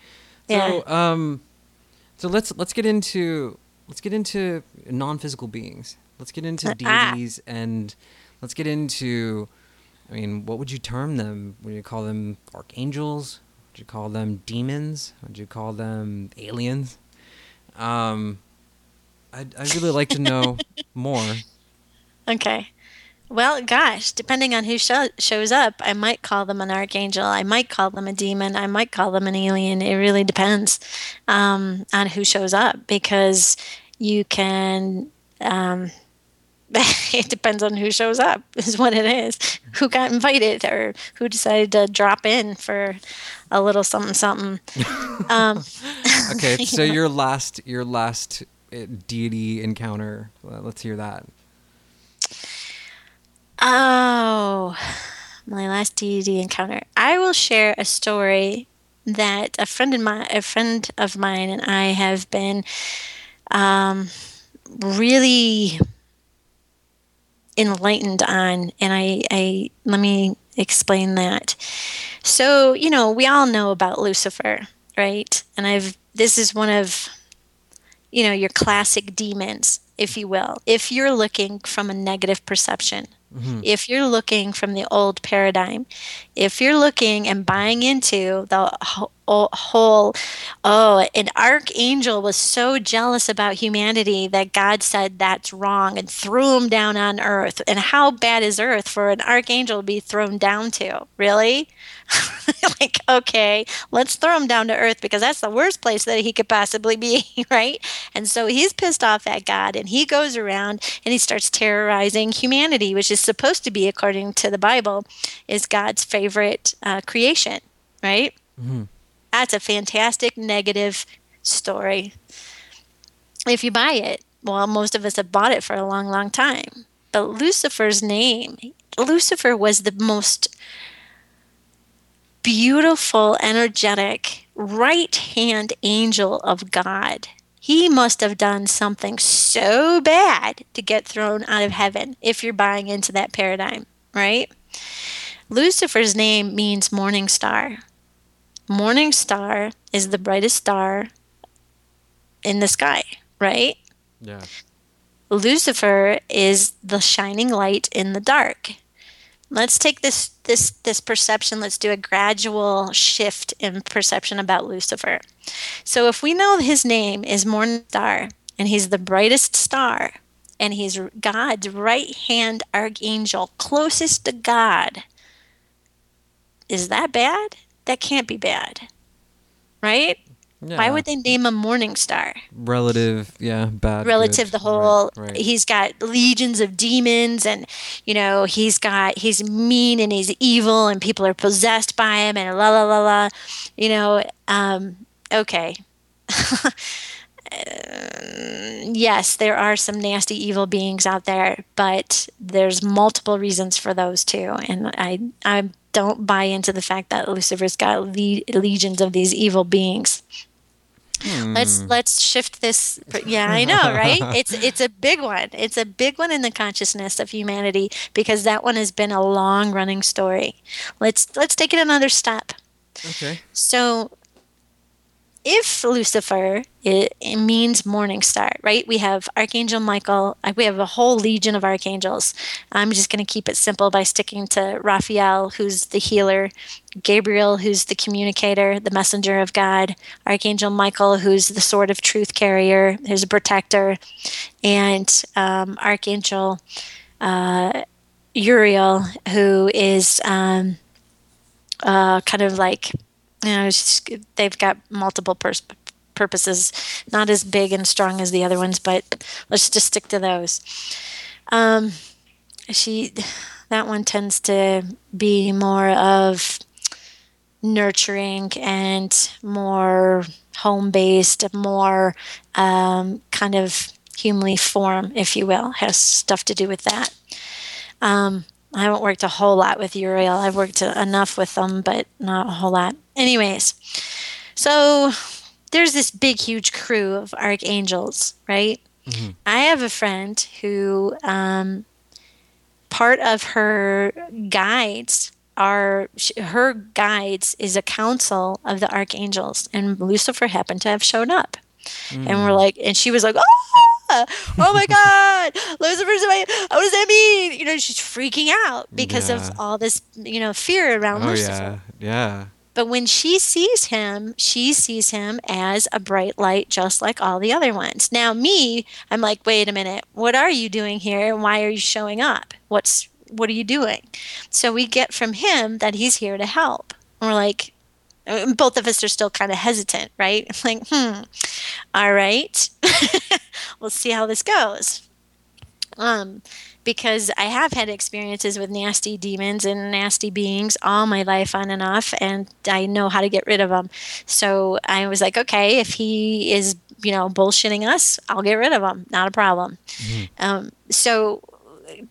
so yeah. um so let's let's get into let's get into non-physical beings. Let's get into uh, ah. deities and let's get into. I mean, what would you term them? Would you call them archangels? Would you call them demons? Would you call them aliens? Um, I'd, I'd really like to know [LAUGHS] more. Okay. Well, gosh, depending on who shows up, I might call them an archangel. I might call them a demon. I might call them an alien. It really depends um, on who shows up because you can um, [LAUGHS] it depends on who shows up is what it is. Who got invited or who decided to drop in for a little something something. [LAUGHS] Um, [LAUGHS] okay so your last your last uh, deity encounter let's hear that. Oh my last deity encounter. I will share a story that a friend of mine a friend of mine and i have been um, really enlightened on and I, I let me explain that. So you know we all know about lucifer right? And i've this is one of you know your classic demons if you will. If you're looking from a negative perception Mm-hmm. If you're looking from the old paradigm, if you're looking and buying into the whole, oh, an archangel was so jealous about humanity that God said that's wrong and threw him down on earth. And how bad is earth for an archangel to be thrown down to? Really? [LAUGHS] like, okay, let's throw him down to earth because that's the worst place that he could possibly be, [LAUGHS] right? And so he's pissed off at God and he goes around and he starts terrorizing humanity, which is supposed to be, according to the Bible, is God's favorite uh, creation, right? Mm-hmm. That's a fantastic negative story. If you buy it, well, most of us have bought it for a long, long time. But Lucifer's name, Lucifer was the most beautiful, energetic, right hand angel of God. He must have done something so bad to get thrown out of heaven if you're buying into that paradigm. right? Lucifer's name means morning star. Morning star is the brightest star in the sky, right? Yeah. Lucifer is the shining light in the dark. Let's take this this this perception, let's do a gradual shift in perception about Lucifer. So if we know his name is Morning Star and he's the brightest star and he's God's right-hand archangel closest to God, is that bad? That can't be bad. Right? yeah. Why would they name him Morning Star? relative? Yeah, bad. relative good. the whole Right, right. he's got legions of demons and you know he's got he's mean and he's evil and people are possessed by him and la la la la you know um okay Um, [LAUGHS] yes there are some nasty evil beings out there but there's multiple reasons for those too and i i don't buy into the fact that lucifer's got le- legions of these evil beings. Hmm. Let's let's shift this yeah i know right? [LAUGHS] It's it's a big one. It's a big one in the consciousness of humanity because that one has been a long running story. Let's let's take it another step. Okay. so if lucifer it, it means morning star right? We have archangel michael we have a whole legion of archangels. I'm just going to keep it simple by sticking to raphael who's the healer gabriel who's the communicator the messenger of god archangel michael who's the sword of truth carrier who's a protector and um, archangel uh, uriel who is um, uh, kind of like you know they've got multiple pers- purposes not as big and strong as the other ones but let's just stick to those um, she that one tends to be more of nurturing and more home based more um, kind of humanly form if you will has stuff to do with that um, I haven't worked a whole lot with Uriel. I've worked enough with them, but not a whole lot. Anyways, so there's this big, huge crew of archangels, right? Mm-hmm. I have a friend who um, part of her guides are her guides is a council of the archangels, and Lucifer happened to have shown up, and we're mm. like, and she was like, oh, oh my god, Lucifer's my, what does that mean? You know, she's freaking out because Yeah. of all this, you know, fear around Oh Lucifer. yeah. Yeah. But when she sees him, she sees him as a bright light, just like all the other ones. Now, me, I'm like, wait a minute, what are you doing here? And why are you showing up? What's what are you doing? So we get from him that he's here to help. And we're like, both of us are still kind of hesitant, right? [LAUGHS] Like, hmm, all right, [LAUGHS] we'll see how this goes. Um, because I have had experiences with nasty demons and nasty beings all my life on and off, and I know how to get rid of them. So I was like, okay, if he is, you know, bullshitting us, I'll get rid of him. Not a problem. Um, so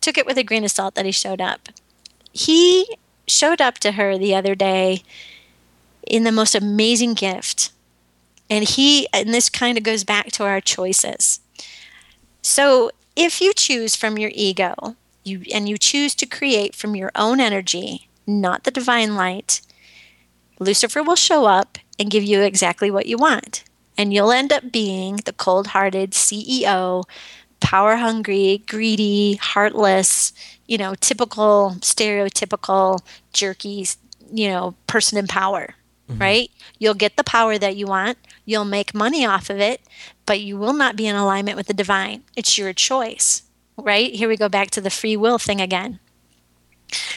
took it with a grain of salt that he showed up. He showed up to her the other day in the most amazing gift. And he, and this kind of goes back to our choices. So if you choose from your ego, you and you choose to create from your own energy, not the divine light, Lucifer will show up and give you exactly what you want. And you'll end up being the cold hearted CEO, power hungry, greedy, heartless, you know, typical, stereotypical, jerky, you know, person in power, mm-hmm. right? You'll get the power that you want. You'll make money off of it, but you will not be in alignment with the divine. It's your choice, right? Here we go back to the free will thing again.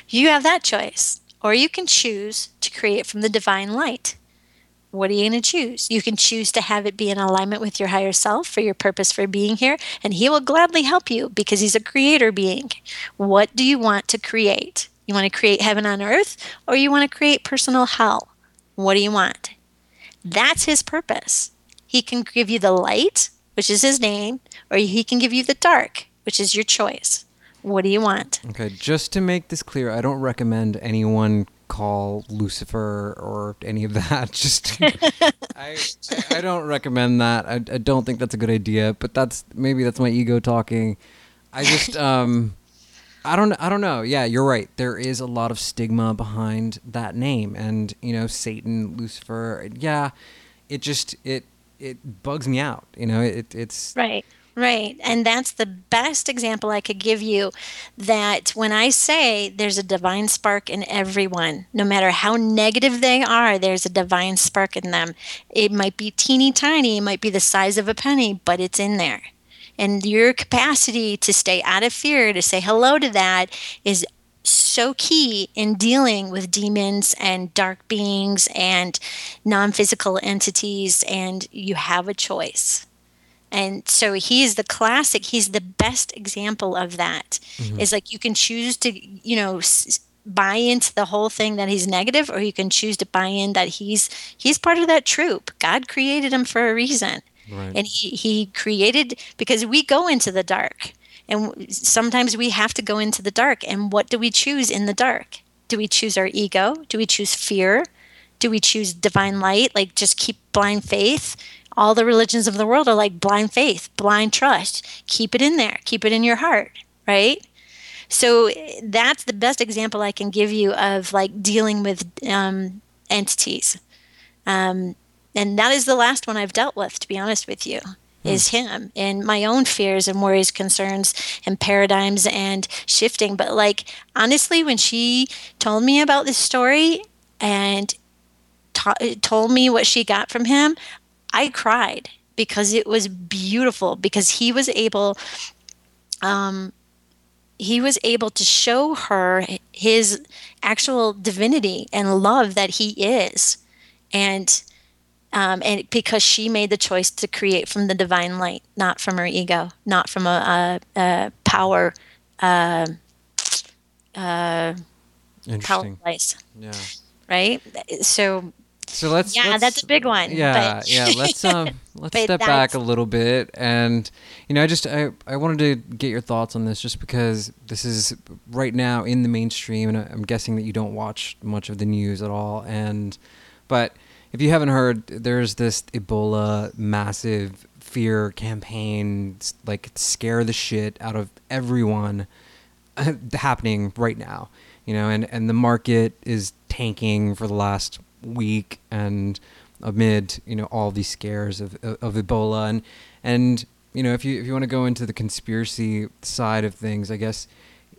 You have that choice, or you can choose to create from the divine light. What are you going to choose? You can choose to have it be in alignment with your higher self for your purpose for being here, and He will gladly help you because He's a creator being. What do you want to create? You want to create heaven on earth, or you want to create personal hell? What do you want? That's His purpose. He can give you the light, which is His name, or He can give you the dark, which is your choice. What do you want? Okay, just to make this clear, I don't recommend anyone call Lucifer or any of that. [LAUGHS] Just I I don't recommend that. I, I don't think that's a good idea. But that's maybe that's my ego talking. I just [LAUGHS] um I don't I don't know. Yeah, you're right. There is a lot of stigma behind that name and, you know, Satan, Lucifer. Yeah, it just it it bugs me out. You know, it it's Right. Right. And that's the best example I could give you that when I say there's a divine spark in everyone, no matter how negative they are, there's a divine spark in them. It might be teeny tiny, it might be the size of a penny, but it's in there. And your capacity to stay out of fear, to say hello to that, is so key in dealing with demons and dark beings and non physical entities. And you have a choice and so he's the classic he's the best example of that. Mm-hmm. Is like you can choose to you know s- buy into the whole thing that he's negative or you can choose to buy in that he's he's part of that troop god created him for a reason right. and he, he created because we go into the dark and sometimes we have to go into the dark and what do we choose in the dark do we choose our ego do we choose fear do we choose divine light like just keep blind faith all the religions of the world are like blind faith, blind trust. Keep it in there, keep it in your heart, right? So that's the best example I can give you of like dealing with um, entities. Um, and that is the last one I've dealt with, to be honest with you. Is him and my own fears and worries, concerns, and paradigms and shifting. But like, honestly, when she told me about this story and ta- told me what she got from him, I cried because it was beautiful because he was able um, he was able to show her his actual divinity and love that he is and um, and because she made the choice to create from the divine light not from her ego not from a, a, a power uh, uh, power place yeah right so so let's yeah, let's, that's a big one. Yeah, but. yeah. Let's [LAUGHS] um let's step back a little bit, and you know, I just I I wanted to get your thoughts on this, just because this is right now in the mainstream, and I'm guessing that you don't watch much of the news at all, and but if you haven't heard, there's this Ebola massive fear campaign, like scare the shit out of everyone, [LAUGHS] happening right now. You know, and and the market is tanking for the last week and amid you know all these scares of, of Ebola and and you know if you if you want to go into the conspiracy side of things, I guess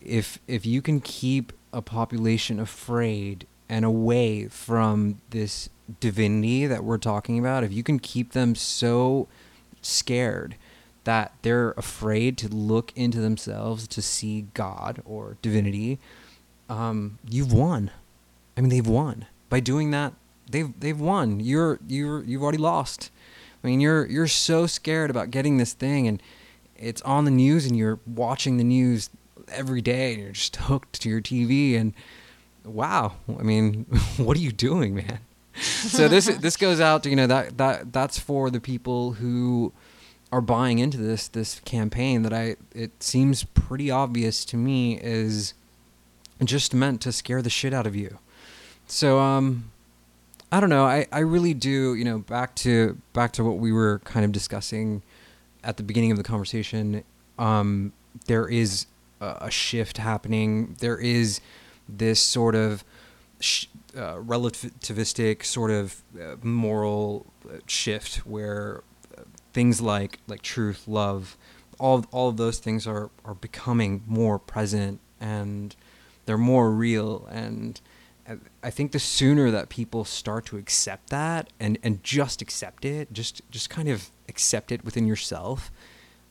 if if you can keep a population afraid and away from this divinity that we're talking about, if you can keep them so scared that they're afraid to look into themselves to see God or divinity, um, you've won. I mean, they've won by doing that, they've they've won. You're you're you've already lost. I mean, you're you're so scared about getting this thing, and it's on the news, and you're watching the news every day, and you're just [LAUGHS] hooked to your TV. And wow, I mean, [LAUGHS] what are you doing, man? So this this goes out to you know that that that's for the people who are buying into this this campaign that I it seems pretty obvious to me is just meant to scare the shit out of you. So um I don't know. I, I really do, you know, back to back to what we were kind of discussing at the beginning of the conversation. Um, there is a, a shift happening. There is this sort of sh- uh, relativistic sort of uh, moral uh, shift where uh, things like like truth, love, all all of those things are are becoming more present and they're more real. And I think the sooner that people start to accept that and, and just accept it, just just kind of accept it within yourself,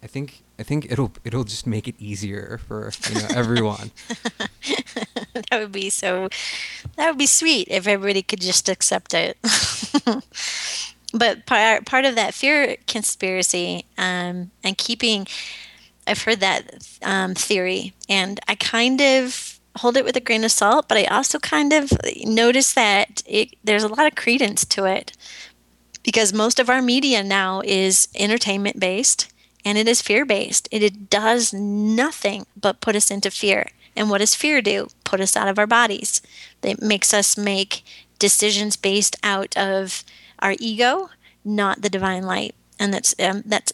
I think I think it'll it'll just make it easier for you know everyone. [LAUGHS] that would be so. That would be sweet if everybody could just accept it. [LAUGHS] but part part of that fear conspiracy um, and keeping, I've heard that um, theory, and I kind of hold it with a grain of salt, but I also kind of notice that it, there's a lot of credence to it because most of our media now is entertainment based and it is fear based. It, it does nothing but put us into fear. And what does fear do? Put us out of our bodies. It makes us make decisions based out of our ego, not the divine light. And that's um, that's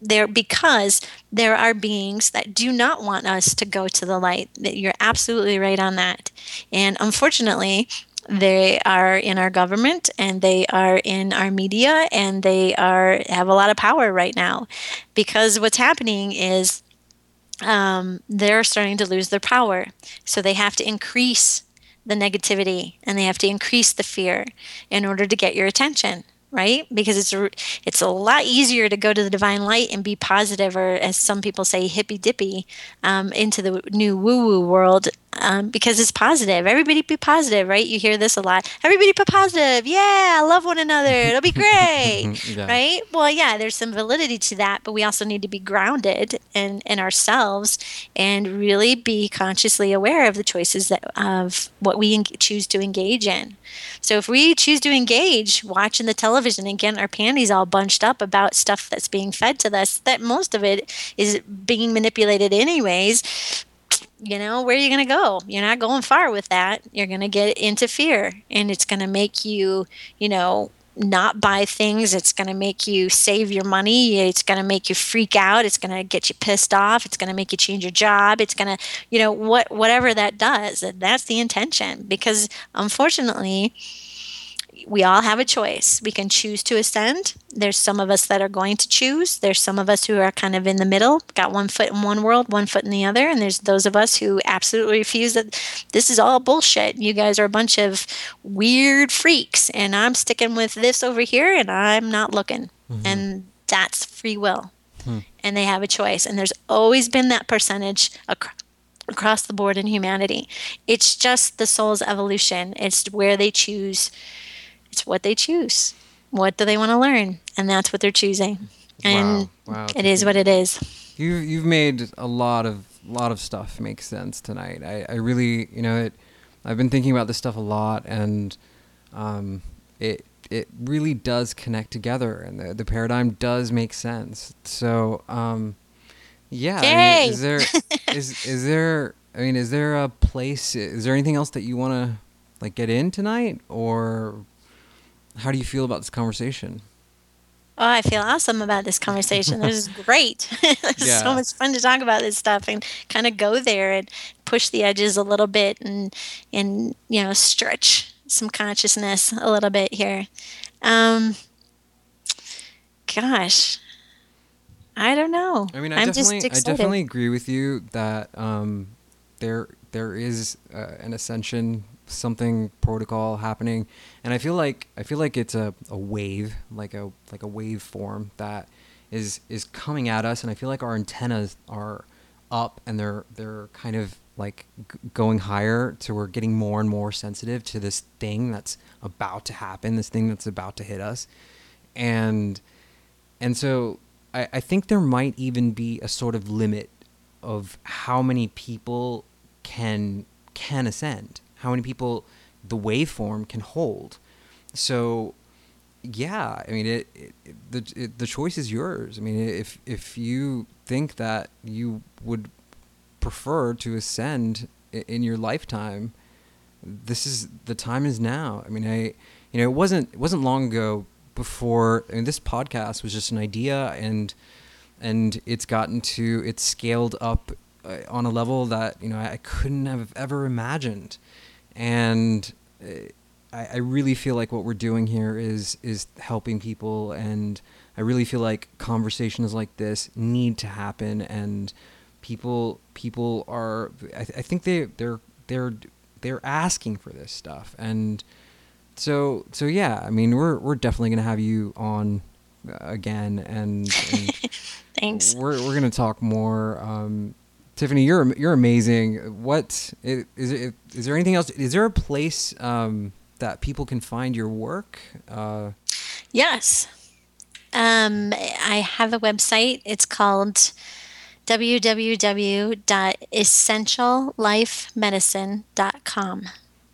there because there are beings that do not want us to go to the light. You're absolutely right on that. And unfortunately, they are in our government and they are in our media and they are have a lot of power right now. Because what's happening is um, they're starting to lose their power. So they have to increase the negativity and they have to increase the fear in order to get your attention right? Because it's a, it's a lot easier to go to the divine light and be positive or as some people say hippy dippy um, into the new woo woo world um, because it's positive. Everybody be positive, right? You hear this a lot. Everybody be positive. Yeah, love one another. It'll be great, [LAUGHS] yeah. right? Well, yeah, there's some validity to that, but we also need to be grounded in in ourselves and really be consciously aware of the choices that of what we en- choose to engage in. So if we choose to engage watching the television and getting our panties all bunched up about stuff that's being fed to us, that most of it is being manipulated anyways you know, where are you going to go? You're not going far with that. You're going to get into fear and it's going to make you, you know, not buy things. It's going to make you save your money. It's going to make you freak out. It's going to get you pissed off. It's going to make you change your job. It's going to, you know, what whatever that does. That's the intention because unfortunately, we all have a choice. We can choose to ascend. There's some of us that are going to choose. There's some of us who are kind of in the middle, got one foot in one world, one foot in the other. And there's those of us who absolutely refuse that this is all bullshit. You guys are a bunch of weird freaks, and I'm sticking with this over here, and I'm not looking. Mm-hmm. And that's free will. Hmm. And they have a choice. And there's always been that percentage ac- across the board in humanity. It's just the soul's evolution, it's where they choose it's what they choose. What do they want to learn? And that's what they're choosing. And wow. Wow. it is what it is. You you've made a lot of lot of stuff make sense tonight. I, I really you know it I've been thinking about this stuff a lot and um, it it really does connect together and the, the paradigm does make sense. So um, yeah, I mean, is there [LAUGHS] is is there I mean is there a place is there anything else that you want to like get in tonight or how do you feel about this conversation? Oh, I feel awesome about this conversation. this is [LAUGHS] great. [LAUGHS] it's yeah. so much fun to talk about this stuff and kind of go there and push the edges a little bit and and you know stretch some consciousness a little bit here. Um, gosh, I don't know. I mean, I I'm definitely, I definitely agree with you that um, there there is uh, an ascension something protocol happening. And i feel like i feel like it's a, a wave like a like a wave form that is is coming at us. And i feel like our antennas are up and they're they're kind of like g- going higher so we're getting more and more sensitive to this thing that's about to happen this thing that's about to hit us. And and so I, I think there might even be a sort of limit of how many people can can ascend how many people the waveform can hold. So, yeah, I mean, it, it the it, the choice is yours. I mean, if if you think that you would prefer to ascend in your lifetime, this is the time is now. I mean, I you know, it wasn't it wasn't long ago before. I mean, this podcast was just an idea, and and it's gotten to it's scaled up uh, on a level that you know I couldn't have ever imagined and uh, I, I really feel like what we're doing here is is helping people, and I really feel like conversations like this need to happen, and people people are I, I think they they're they're they're asking for this stuff, and so so yeah, I mean we're we're definitely gonna have you on uh, again, and, and [LAUGHS] thanks. We're we're gonna talk more. Um, Tiffany, you're you're amazing. What is is, there anything else? Is there a place um, that people can find your work? Uh, yes, um, I have a website. It's called www.essentiallifemedicine.com.